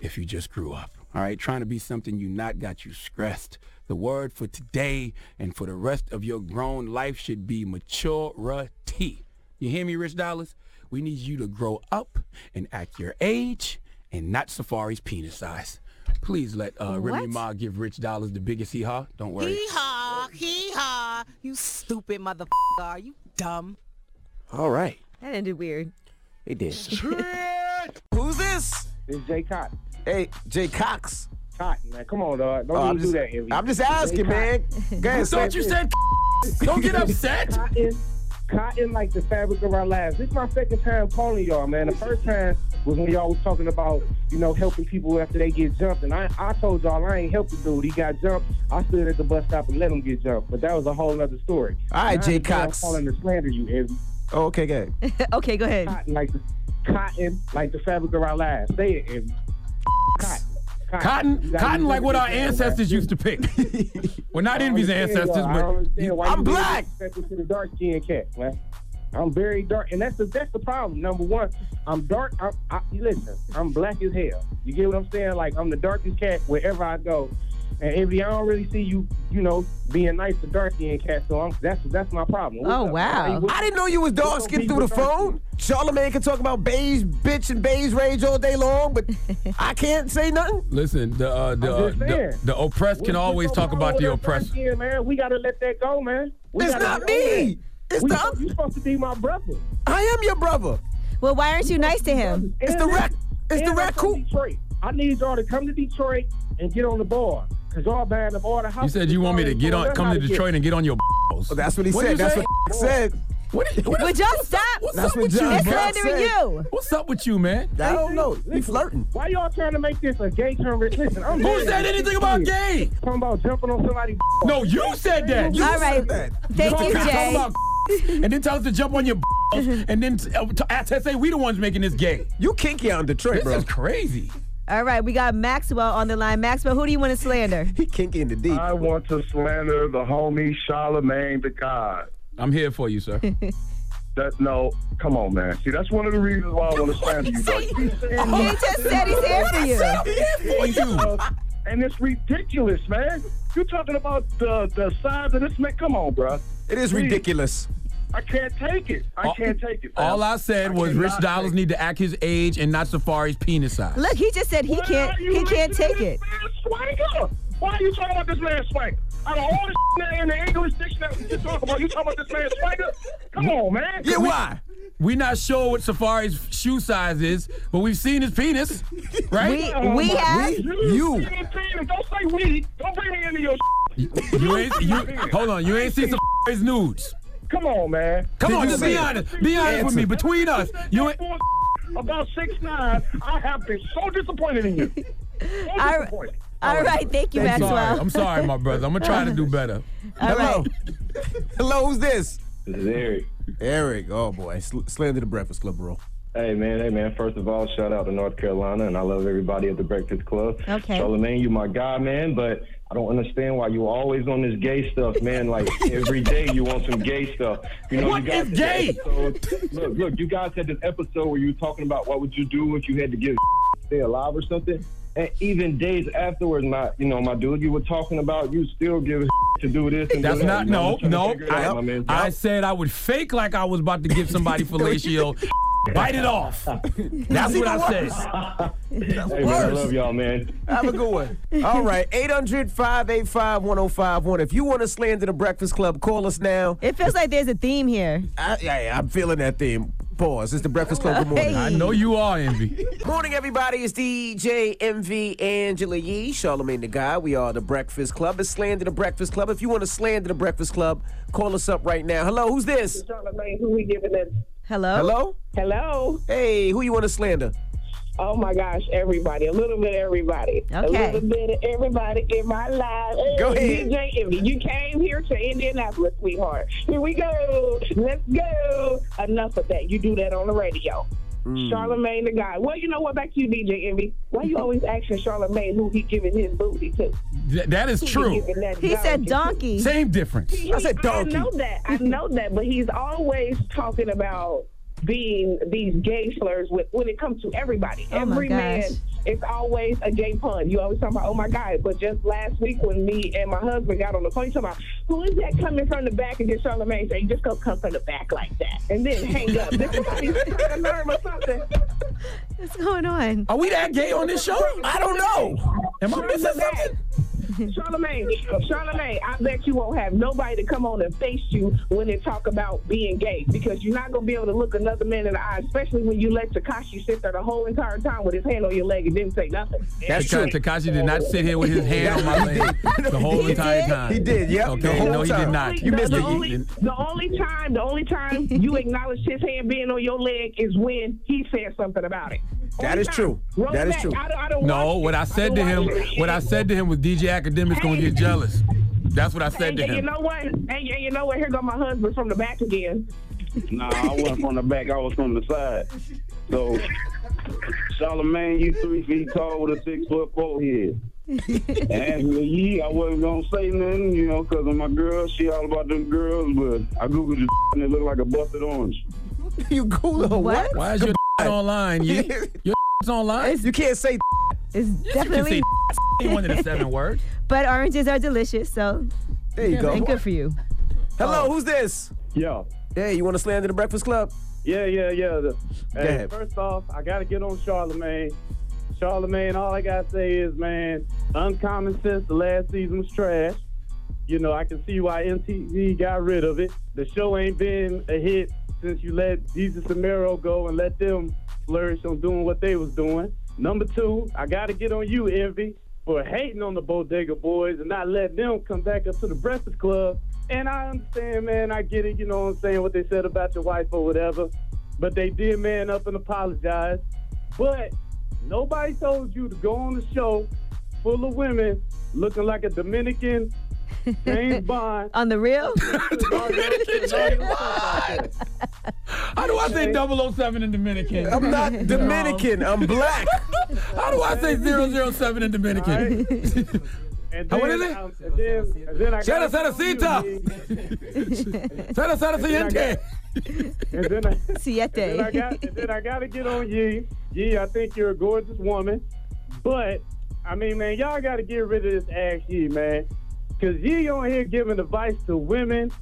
if you just grew up. All right, trying to be something you not got you stressed. The word for today and for the rest of your grown life should be maturity. You hear me, Rich Dollaz? We need you to grow up and act your age and not Safaree's penis size. Please let uh, Remy Ma give Rich Dollaz the biggest hee haw. Don't worry. Hee haw, hee haw. You stupid motherfucker. Are you dumb? All right. That ended weird. They did. <laughs> Who's this? It's Jay Cotton. Hey, Jay Cox. Cotton, man. Come on, dog. Don't Oh, I'm even do just- that. Envy. I'm just asking, man. Cotton. Go ahead, I thought you said Don't get upset. Cotton, cotton like the fabric of our lives. This is my second time calling y'all, man. The first time was when y'all was talking about, you know, helping people after they get jumped. And I, I told y'all I ain't help the dude. He got jumped. I stood at the bus stop and let him get jumped. But that was a whole other story. All right, Now Jay I'm Cox. calling to slander you, Envy. Oh, okay, good. <laughs> okay, go ahead. Cotton like the cotton like the fabric of our lives. Say it, Envy. Cotton. Cotton, gotta cotton like what our ancestors used to pick. <laughs> well, not Envy's ancestors. I but why I'm you black. to the dark skinned cat, man. I'm very dark, and that's the that's the problem. Number one, I'm dark. I'm, I, listen, I'm black as hell. You get what I'm saying? Like I'm the darkest cat wherever I go. And Envy, I don't really see you, you know, being nice to dark and Cat. So I'm, that's that's my problem. What's Oh, up? wow. What's- I didn't know you was dark what's skinned through the people dark phone. Charlamagne can talk about beige bitch and beige rage all day long, but <laughs> I can't say nothing. Listen, the uh, the, uh, the the oppressed can What's always up, talk about the that oppressor. dark skin, man. We gotta let that go, man. We It's gotta not let go me. It's We the supposed- you supposed to be my brother. I am your brother. Well, why aren't you nice to him? It's the rac. It's the And I'm raccoon. Detroit. I need y'all to come to Detroit and get on the board. Cause y'all buying up all the You said you want me to get on, come to Detroit and get on your balls. Oh, that's what he What'd said. That's say? what said. What, what, Would y'all stop? What's That's up what with you, John They're Cox slandering said. you. What's up with you, man? I don't know. He flirting. Why y'all trying to make this a gay conversation? Listen, I'm Who very said anything about gay? Talking about jumping on somebody's. No, you said that. You All said right. that. Thank Talk- you, talk Jay. <laughs> and then tell us to jump on your balls, and then t- uh, t- to say we the ones making this gay. You kinky out in Detroit, This bro. is crazy. All right, we got Maxwell on the line. Maxwell, who do you want to slander? <laughs> He kinky in the deep. I want to slander the homie Charlamagne the God. I'm here for you, sir. <laughs> That no, come on, man. See, that's one of the reasons why I want to <laughs> slander you. Though. You be saying He just said he's here for you. for you. and it's ridiculous, man. You're talking about the the size of this man? Come on, bro. It is Please. ridiculous. I can't take it. I All- can't take it. All I said was Rich cannot Dollaz need to act his age and not Safaree's penis size. Look, he just said he Why can't. He can't listening take to it. this man Swanker? Why are you talking about this man Swank? Out of all the in the English dictionary you talk about, you talking about this man Swanker? Come on, man. Yeah, why? We not sure what Safaree's shoe size is, but we've seen his penis, right? We we oh have. You. Don't say we. Don't bring me into your. You ain't you hold on, you ain't seen Safaree's nudes. Come on, man. Come Did on, just be honest. Be honest with me. Between us, you ain't <laughs> About six nine, I have been so disappointed in you. So <laughs> All right. disappointed. All right, thank you, I'm Maxwell. sorry. I'm sorry, my brother. I'm gonna try to do better. All Hello. right. <laughs> Hello, who's this? This is Eric. Eric. Oh boy, Sl- slander the Breakfast Club, bro. Hey man, hey man. First of all, shout out to North Carolina, and I love everybody at the Breakfast Club. Okay. Charlamagne, you my guy, man. But I don't understand why you always on this gay stuff, man. Like every day you want some gay stuff. You know, What you guys is gay? this episode- look, look, you guys had this episode where you were talking about what would you do if you had to give <laughs> stay alive or something. And even days afterwards, my you know, my dude, you were talking about you still give <laughs> to do this and That's that. not no I'm trying to no. out, I. I said I would fake like I was about to give somebody <laughs> fellatio, bite it off. <laughs> That's what I said. Hey man, I love y'all, man. Have a good one. All right, 800 585 1051. If you want to slander the Breakfast Club, call us now. It feels like there's a theme here. I, yeah, yeah, I'm feeling that theme. Pause. It's the Breakfast Club. Good morning. Hey. I know you are envy. <laughs> Morning, everybody. It's DJ Envy Angela Yee, Charlamagne the Guy. We are the Breakfast Club. It's Slander the Breakfast Club. If you want to slander the Breakfast Club, call us up right now. Hello, who's this? Charlamagne, who we giving it? Hello? Hello? Hello. Hey, who you want to slander? Oh my gosh, everybody. A little bit of everybody. A little bit of everybody in my life. Hey, Go ahead. DJ Envy, you came here to Indianapolis, sweetheart. Here we go. Let's go. Enough of that. You do that on the radio. Mm. Charlamagne the guy. Well, you know what? Back to you, DJ Envy. Why you always asking Charlamagne who he giving his booty to? Th- that is Who true. giving that He said donkey to? donkey. Same difference. I said donkey. I know that. I know that. But he's always talking about being these gay slurs with when it comes to everybody. Oh, Every man, it's always a gay pun. You always talk about, oh my God. But just last week when me and my husband got on the phone, you talking about, who is that coming from the back? And then Charlamagne say, you just go come from the back like that. And then hang up. Did somebody try to nerve or something? What's going on? Are we that gay on this show? I don't know. Am I missing something? <laughs> Charlamagne, Charlemagne, I bet you won't have nobody to come on and face you when they talk about being gay because you're not going to be able to look another man in the eye, especially when you let Tekashi sit there the whole entire time with his hand on your leg and didn't say nothing. That's true. Tekashi did not sit here with his hand on my <laughs> leg the whole entire did? time. He did, yep. The Okay, no, he did not. You the, missed the it. Only, the only time, the only time you acknowledge his hand being on your leg is when he said something about it. That Only is time. true. Roll That is back. true. I don't, I don't No, what. I said to him, it. what I said to him was DJ Akademiks gonna get jealous. That's what I said And, to and you know what? And, and you know what? Here go my husband from the back again. Nah, I wasn't from the back. I was from the side. So, Charlamagne, you three feet tall with a six foot forehead. and Angela Yee, I wasn't gonna say nothing, you know, 'cause of my girl. She all about them girls, but I googled the <laughs> and it looked like a busted orange. <laughs> You cool or what? Why is your <laughs> online? You, <laughs> your online? You can't say It's You can definitely. say one of the seven words. But oranges are delicious, so. There you go. And good for you. Hello, oh. who's this? Yo. Hey, you want to slander the Breakfast Club? Yeah, yeah, yeah. The- Hey, ahead. first off, I gotta get on Charlamagne. Charlamagne, all I gotta say is, man, uncommon sense. The last season was trash. You know, I can see why MTV got rid of it. The show ain't been a hit since you let Desus and Mero go and let them flourish on doing what they was doing. Number two, I gotta get on you, Envy, for hating on the Bodega Boys and not letting them come back up to the Breakfast Club. And I understand, man, I get it, you know what I'm saying, what they said about your wife or whatever. But they did man up and apologize. But nobody told you to go on the show full of women looking like a Dominican James Bond. <laughs> On the real? <laughs> How do I say 007 in Dominican? I'm not Dominican. I'm black. How do I say 007 in Dominican? <laughs> And then, what is it? um, and then, and then I Shara gotta Sara get on you, Sita. Sara Sara And then, I, Siete. and then I got and then I gotta get on Yee. Yee, I think you're a gorgeous woman. But I mean, man, y'all gotta get rid of this ass Yee, man. Cause Yee on here giving advice to women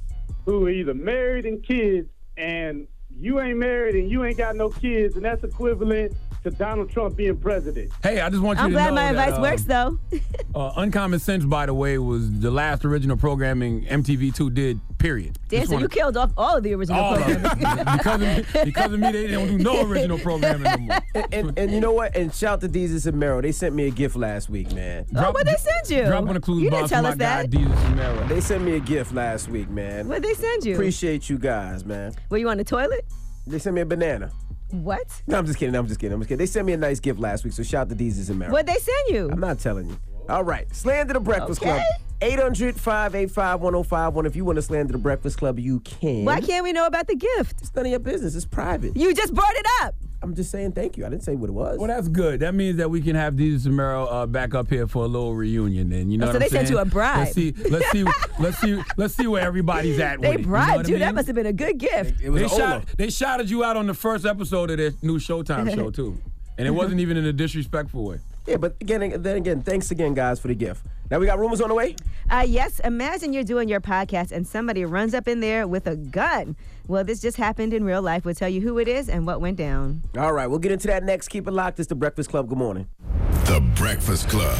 who are either married and kids, and you ain't married and you ain't got no kids, and that's equivalent to Donald Trump being president. Hey, I just want you I'm to glad my that, advice uh, works, though. <laughs> Uh, Uncommon Sense, by the way, was the last original programming MTV2 did, period. Damn, so you wanna- killed off all of the original all of programming. <laughs> because, of me, because of me, they don't do no <laughs> original programming no more. And, and, and you know what? And shout to Desus and Mero. They sent me a gift last week, man. oh, what they send you? Drop on the clues you box didn't tell my us guy. Desus and Mero. They sent me a gift last week, man. What they send you? Appreciate you guys, man. Were you on the toilet? They sent me a banana. What? No, I'm just kidding. I'm just kidding. I'm just kidding. They sent me a nice gift last week, so shout out to Desus and Mero. What they send you? I'm not telling you. All right. Slander the Breakfast Okay. Club. 800 585 1051. If you want to slander the Breakfast Club, you can. Why can't we know about the gift? It's none of your business. It's private. You just brought it up. I'm just saying thank you. I didn't say what it was. Well, that's good. That means that we can have DJ Samaro uh, back up here for a little reunion. Then you know. Oh, so what they I'm sent saying? you a bribe. Let's see. Let's see. let's see. Let's see where everybody's at. They with it. You know bribed you. I That must have been a good gift. They, shot, they shouted you out on the first episode of their new Showtime show <laughs> too, and it wasn't even in a disrespectful way. Yeah, but again, then again, thanks again, guys, for the gift. Now we got rumors on the way. Uh, yes, imagine you're doing your podcast and somebody runs up in there with a gun. Well, this just happened in real life. We'll tell you who it is and what went down. All right, we'll get into that next. Keep it locked. It's the Breakfast Club. Good morning. The Breakfast Club.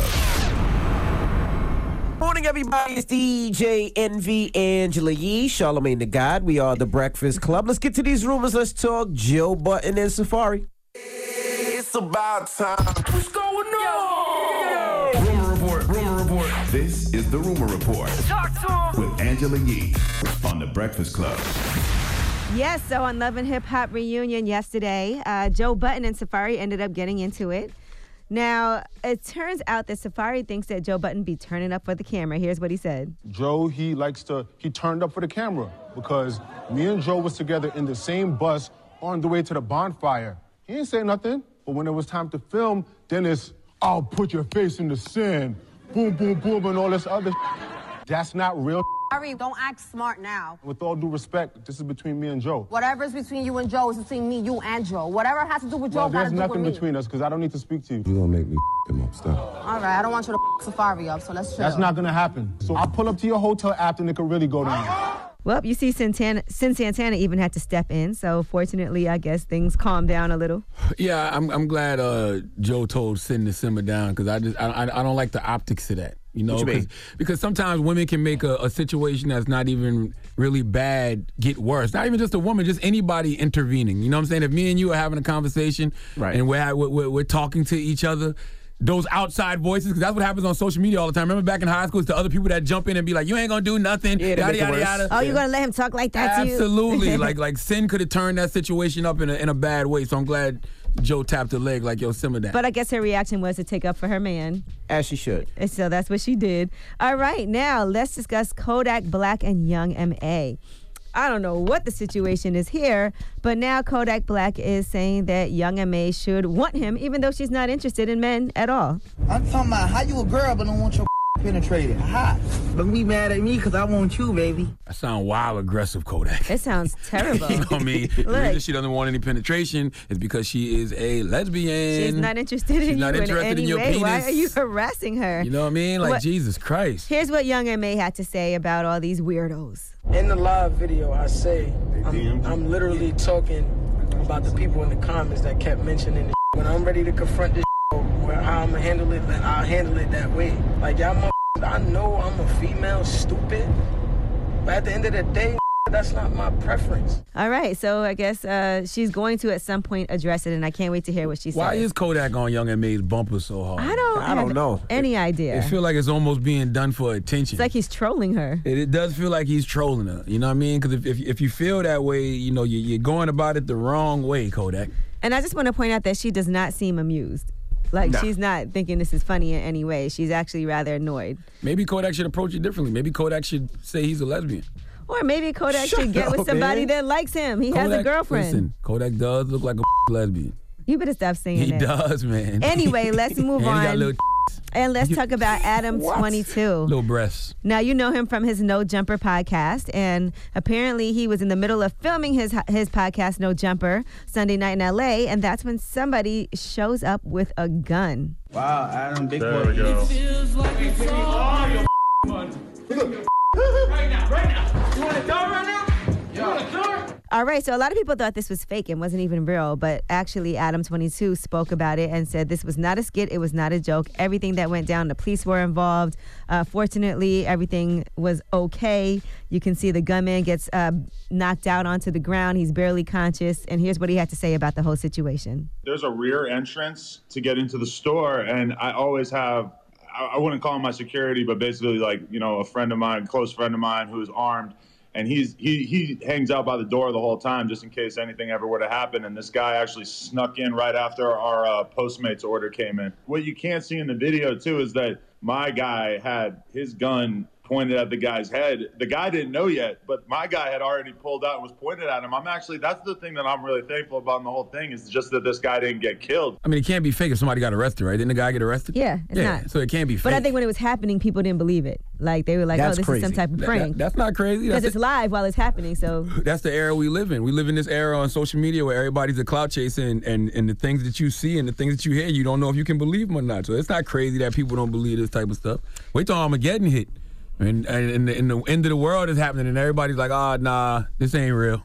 Morning, everybody. It's DJ Envy Angela Yee, Charlamagne the God. We are the Breakfast Club. Let's get to these rumors. Let's talk Joe Budden and Safaree. It's about time. What's going on? The Rumor Report Talk to him. with Angela Yee on the Breakfast Club. Yes, so on Love and Hip Hop reunion yesterday, uh, Joe Budden and Safaree ended up getting into it. Now, it turns out that Safaree thinks that Joe Budden be turning up for the camera. Here's what he said. Joe, he likes to, he turned up for the camera because me and Joe was together in the same bus on the way to the bonfire. He didn't say nothing, but when it was time to film, then it's, I'll put your face in the sand, boom, boom, boom, and all this other That's not real. Sorry, don't act smart now. With all due respect, this is between me and Joe. Whatever's between you and Joe is between me, you, and Joe. Whatever has to do with Joe, Well, gotta there's do with nothing me. between us because I don't need to speak to you. You're gonna make me him up, stop. All right, I don't want you to Safari up, so let's chill. That's not gonna happen. So I'll pull up to your hotel after and it could really go down. <gasps> Well, you see, Santana, Cyn Santana even had to step in. So fortunately, I guess things calmed down a little. Yeah, I'm I'm glad uh, Joe told Cyn to simmer down because I just I, I I don't like the optics of that. You know, What you because sometimes women can make a, a situation that's not even really bad get worse. Not even just a woman, just anybody intervening. You know what I'm saying? If me and you are having a conversation Right. and we're, we're, we're, we're talking to each other, those outside voices, because that's what happens on social media all the time. Remember back in high school, it's the other people that jump in and be like, you ain't gonna do nothing, Yeah, yada, yada, yada. Oh, you're gonna let him talk like that to you? Absolutely. <laughs> like like Cyn could have turned that situation up in a, in a bad way. So I'm glad Joe tapped her leg like, yo, simmer down. But I guess her reaction was to take up for her man. As she should. And so that's what she did. All right, now let's discuss Kodak Black and Young M.A. I don't know what the situation is here, but now Kodak Black is saying that Young M.A. should want him, even though she's not interested in men at all. I'm talking about how you a girl but don't want your penetrated. Hot. Don't be mad at me because I want you, baby. I sound wild aggressive, Kodak. It sounds <laughs> terrible. you know what I mean? <laughs> the reason she doesn't want any penetration is because she is a lesbian. She's not interested in She's you not in interested any in your way. Why are you harassing her? You know what I mean? Like What- Jesus Christ. Here's what Young M.A. had to say about all these weirdos. In the live video, I say I'm, I'm literally talking about the people in the comments that kept mentioning this. When I'm ready to confront this, <laughs> where how I'm gonna handle it, then I'll handle it that way. Like y'all, motherfuckers, I know I'm a female, stupid, but at the end of the day, that's not my preference. All right, so I guess uh, she's going to at some point address it, and I can't wait to hear what she says. Why is Kodak on Young M.A.'s bumper so hard? I don't. I don't know. Any idea? It feel like it's almost being done for attention. it's like he's trolling her. It, it does feel like he's trolling her. You know what I mean? Because if, if if you feel that way, you know you, you're going about it the wrong way, Kodak. And I just want to point out that she does not seem amused. Like No. she's not thinking this is funny in any way. She's actually rather annoyed. Maybe Kodak should approach it differently. Maybe Kodak should say he's a lesbian. Or maybe Kodak Shut should get up, with somebody man. that likes him. He has a girlfriend. Listen, Kodak does look like a <laughs> lesbian. You better stop saying He that. does, man. Anyway, let's move <laughs> And he got on. little And let's talk about <laughs> Adam 22. little breasts. Now you know him from his No Jumper podcast, and apparently he was in the middle of filming his his podcast No Jumper Sunday night in L.A. And that's when somebody shows up with a gun. Wow, Adam, big There boy. we go. Feels like it's all your <laughs> Right now, right now. You want to go right now? You want to go? All right, so a lot of people thought this was fake and wasn't even real, but actually Adam 22 spoke about it and said this was not a skit, it was not a joke. Everything that went down, the police were involved. Uh, fortunately, everything was okay. You can see the gunman gets uh, knocked out onto the ground. He's barely conscious, and here's what he had to say about the whole situation. there's a rear entrance to get into the store and i always have I, I wouldn't call him my security but basically like you know a friend of mine close friend of mine who's armed and he's he he hangs out by the door the whole time just in case anything ever were to happen and this guy actually snuck in right after our uh, postmates order came in. What you can't see in the video too is that my guy had his gun pointed at the guy's head. The guy didn't know yet, but my guy had already pulled out and was pointed at him. I'm actually that's the thing that I'm really thankful about in the whole thing is just that this guy didn't get killed. I mean, it can't be fake if somebody got arrested, right? Didn't the guy get arrested? Yeah, it's yeah. not. So it can't be fake. But I think when it was happening, people didn't believe it. Like they were like, That's "Oh, this crazy. is some type of prank." that- that's not crazy. because That's it's live while it's happening. So <laughs> That's the era we live in. We live in this era on social media where everybody's a clout chaser, and, and, and the things that you see and the things that you hear, you don't know if you can believe them or not. So it's not crazy that people don't believe this type of stuff. Wait till Armageddon hit, and and, and, the, end of the world is happening, and everybody's like, "Ah, nah, this ain't real."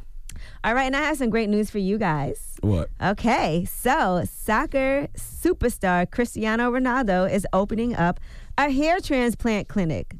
All right, and I have some great news for you guys. What? Okay, so soccer superstar Cristiano Ronaldo is opening up a hair transplant clinic.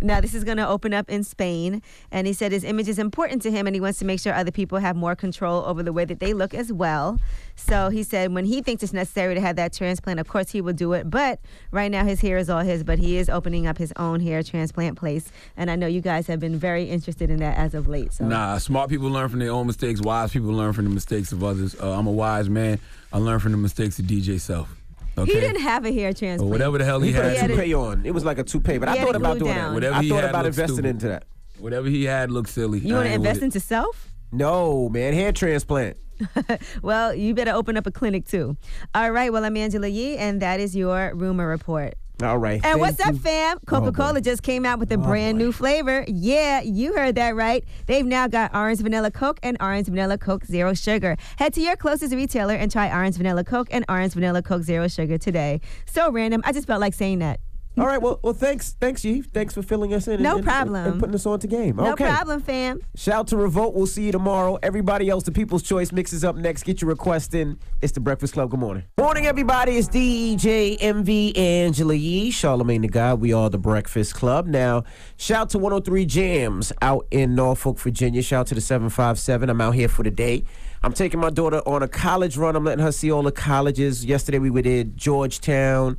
Now, this is going to open up in Spain, and he said his image is important to him, and he wants to make sure other people have more control over the way that they look as well. So he said when he thinks it's necessary to have that transplant, of course he will do it. But right now, his hair is all his, but he is opening up his own hair transplant place, and I know you guys have been very interested in that as of late. So. Nah, smart people learn from their own mistakes. Wise people learn from the mistakes of others. Uh, I'm a wise man. I learn from the mistakes of DJ Self. Okay. He didn't have a hair transplant. Or whatever the hell he, He put had. a toupee on. It was like a toupee, but He I thought about doing down. that. Whatever I he thought had about looked investing stupid. into that. Whatever he had looked silly. You want to invest into self? No, man, hair transplant. <laughs> well, you better open up a clinic too. All right. Well, I'm Angela Yee, and that is your rumor report. All right. And what's up, fam? Oh, Coca Cola boy. just came out with a oh, brand new flavor. Yeah, you heard that right. They've now got orange vanilla Coke and orange vanilla Coke Zero Sugar. Head to your closest retailer and try orange vanilla Coke and orange vanilla Coke Zero Sugar today. So random. I just felt like saying that. All right. Well, well, thanks, thanks, Yee. Thanks for filling us in. and- No and, problem. And, putting us on to game. No problem, fam. Shout out to Revolt. We'll see you tomorrow. Everybody else, the People's Choice mixes up next. Get your request in. It's the Breakfast Club. Good morning. Morning, everybody. It's DJ Envy Angela Yee, Charlamagne the God. We are the Breakfast Club. Now, shout out to 103 Jams out in Norfolk, Virginia. Shout out to the 757. I'm out here for the day. I'm taking my daughter on a college run. I'm letting her see all the colleges. Yesterday we did Georgetown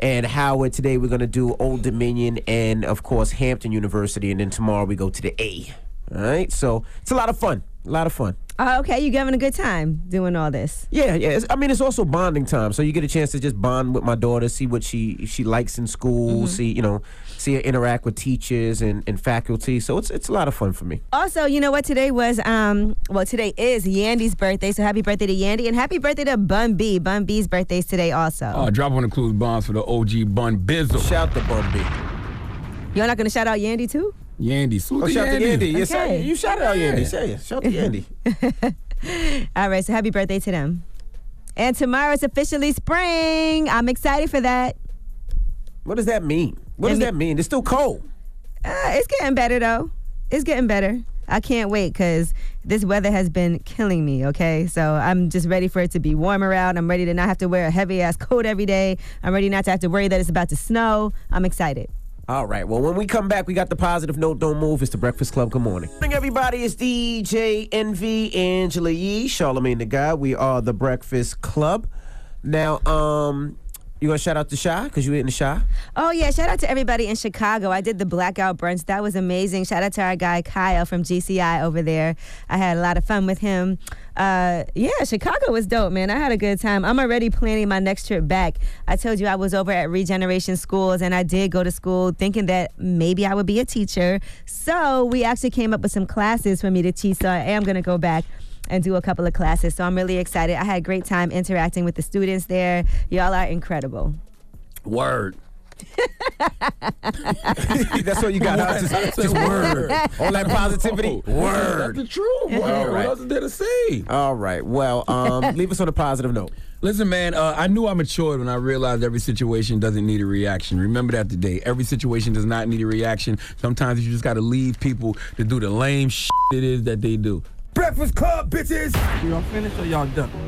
and Howard. Today we're going to do Old Dominion and, of course, Hampton University. And then tomorrow we go to the A. All right. So it's a lot of fun. A lot of fun. Oh, okay, you're having a good time doing all this. Yeah, yeah. It's, I mean, it's also bonding time, so you get a chance to just bond with my daughter, see what she she likes in school, Mhm. see you know, see her interact with teachers and, and faculty. So it's it's a lot of fun for me. Also, you know what? Today was, um, well, today is Yandy's birthday. So happy birthday to Yandy and happy birthday to Bun B. Bun B's birthday's today also. Uh, drop one of the clues bombs for the OG Bun Bizzle. Shout the Bun B. You're not going to shout out Yandy too? Yandy. Salute Oh, to shout to Yandy. Yandy. Yes, Okay. sir. You shout out Yeah. Yandy. Say it. Shout to Yandy. <laughs> All right, so happy birthday to them. And tomorrow is officially spring. I'm excited for that. What does that mean? What does that mean? It's still cold. Uh, it's getting better though. It's getting better. I can't wait because this weather has been killing me. Okay, so I'm just ready for it to be warmer out. I'm ready to not have to wear a heavy ass <laughs> coat every day. I'm ready not to have to worry that it's about to snow. I'm excited. All right. Well, when we come back, we got the positive note. Don't move. It's the Breakfast Club. Good morning. Good morning, everybody. It's DJ Envy Angela Yee, Charlamagne the Guy. We are the Breakfast Club. Now, um, you want to shout out to Chi because you in the Chi? Oh yeah, shout out to everybody in Chicago. I did the blackout brunch. That was amazing. Shout out to our guy Kyle from GCI over there. I had a lot of fun with him. Uh, yeah, Chicago was dope, man. I had a good time. I'm already planning my next trip back. I told you I was over at Regeneration Schools and I did go to school thinking that maybe I would be a teacher. So we actually came up with some classes for me to teach. So I am gonna go back and do a couple of classes. So I'm really excited. I had a great time interacting with the students there. Y'all are incredible. Word. <laughs> That's what you got. huh? Just, just word. All that positivity. Word. That's the truth. Word. All What right. else is there to say? All right. Well, um, <laughs> leave us on a positive note. Listen, man, uh, I knew I matured when I realized every situation doesn't need a reaction. Remember that today. Every situation does not need a reaction. Sometimes you just got to leave people to do the lame <laughs> shit it is that they do. Breakfast Club, bitches! Y'all finished or y'all done?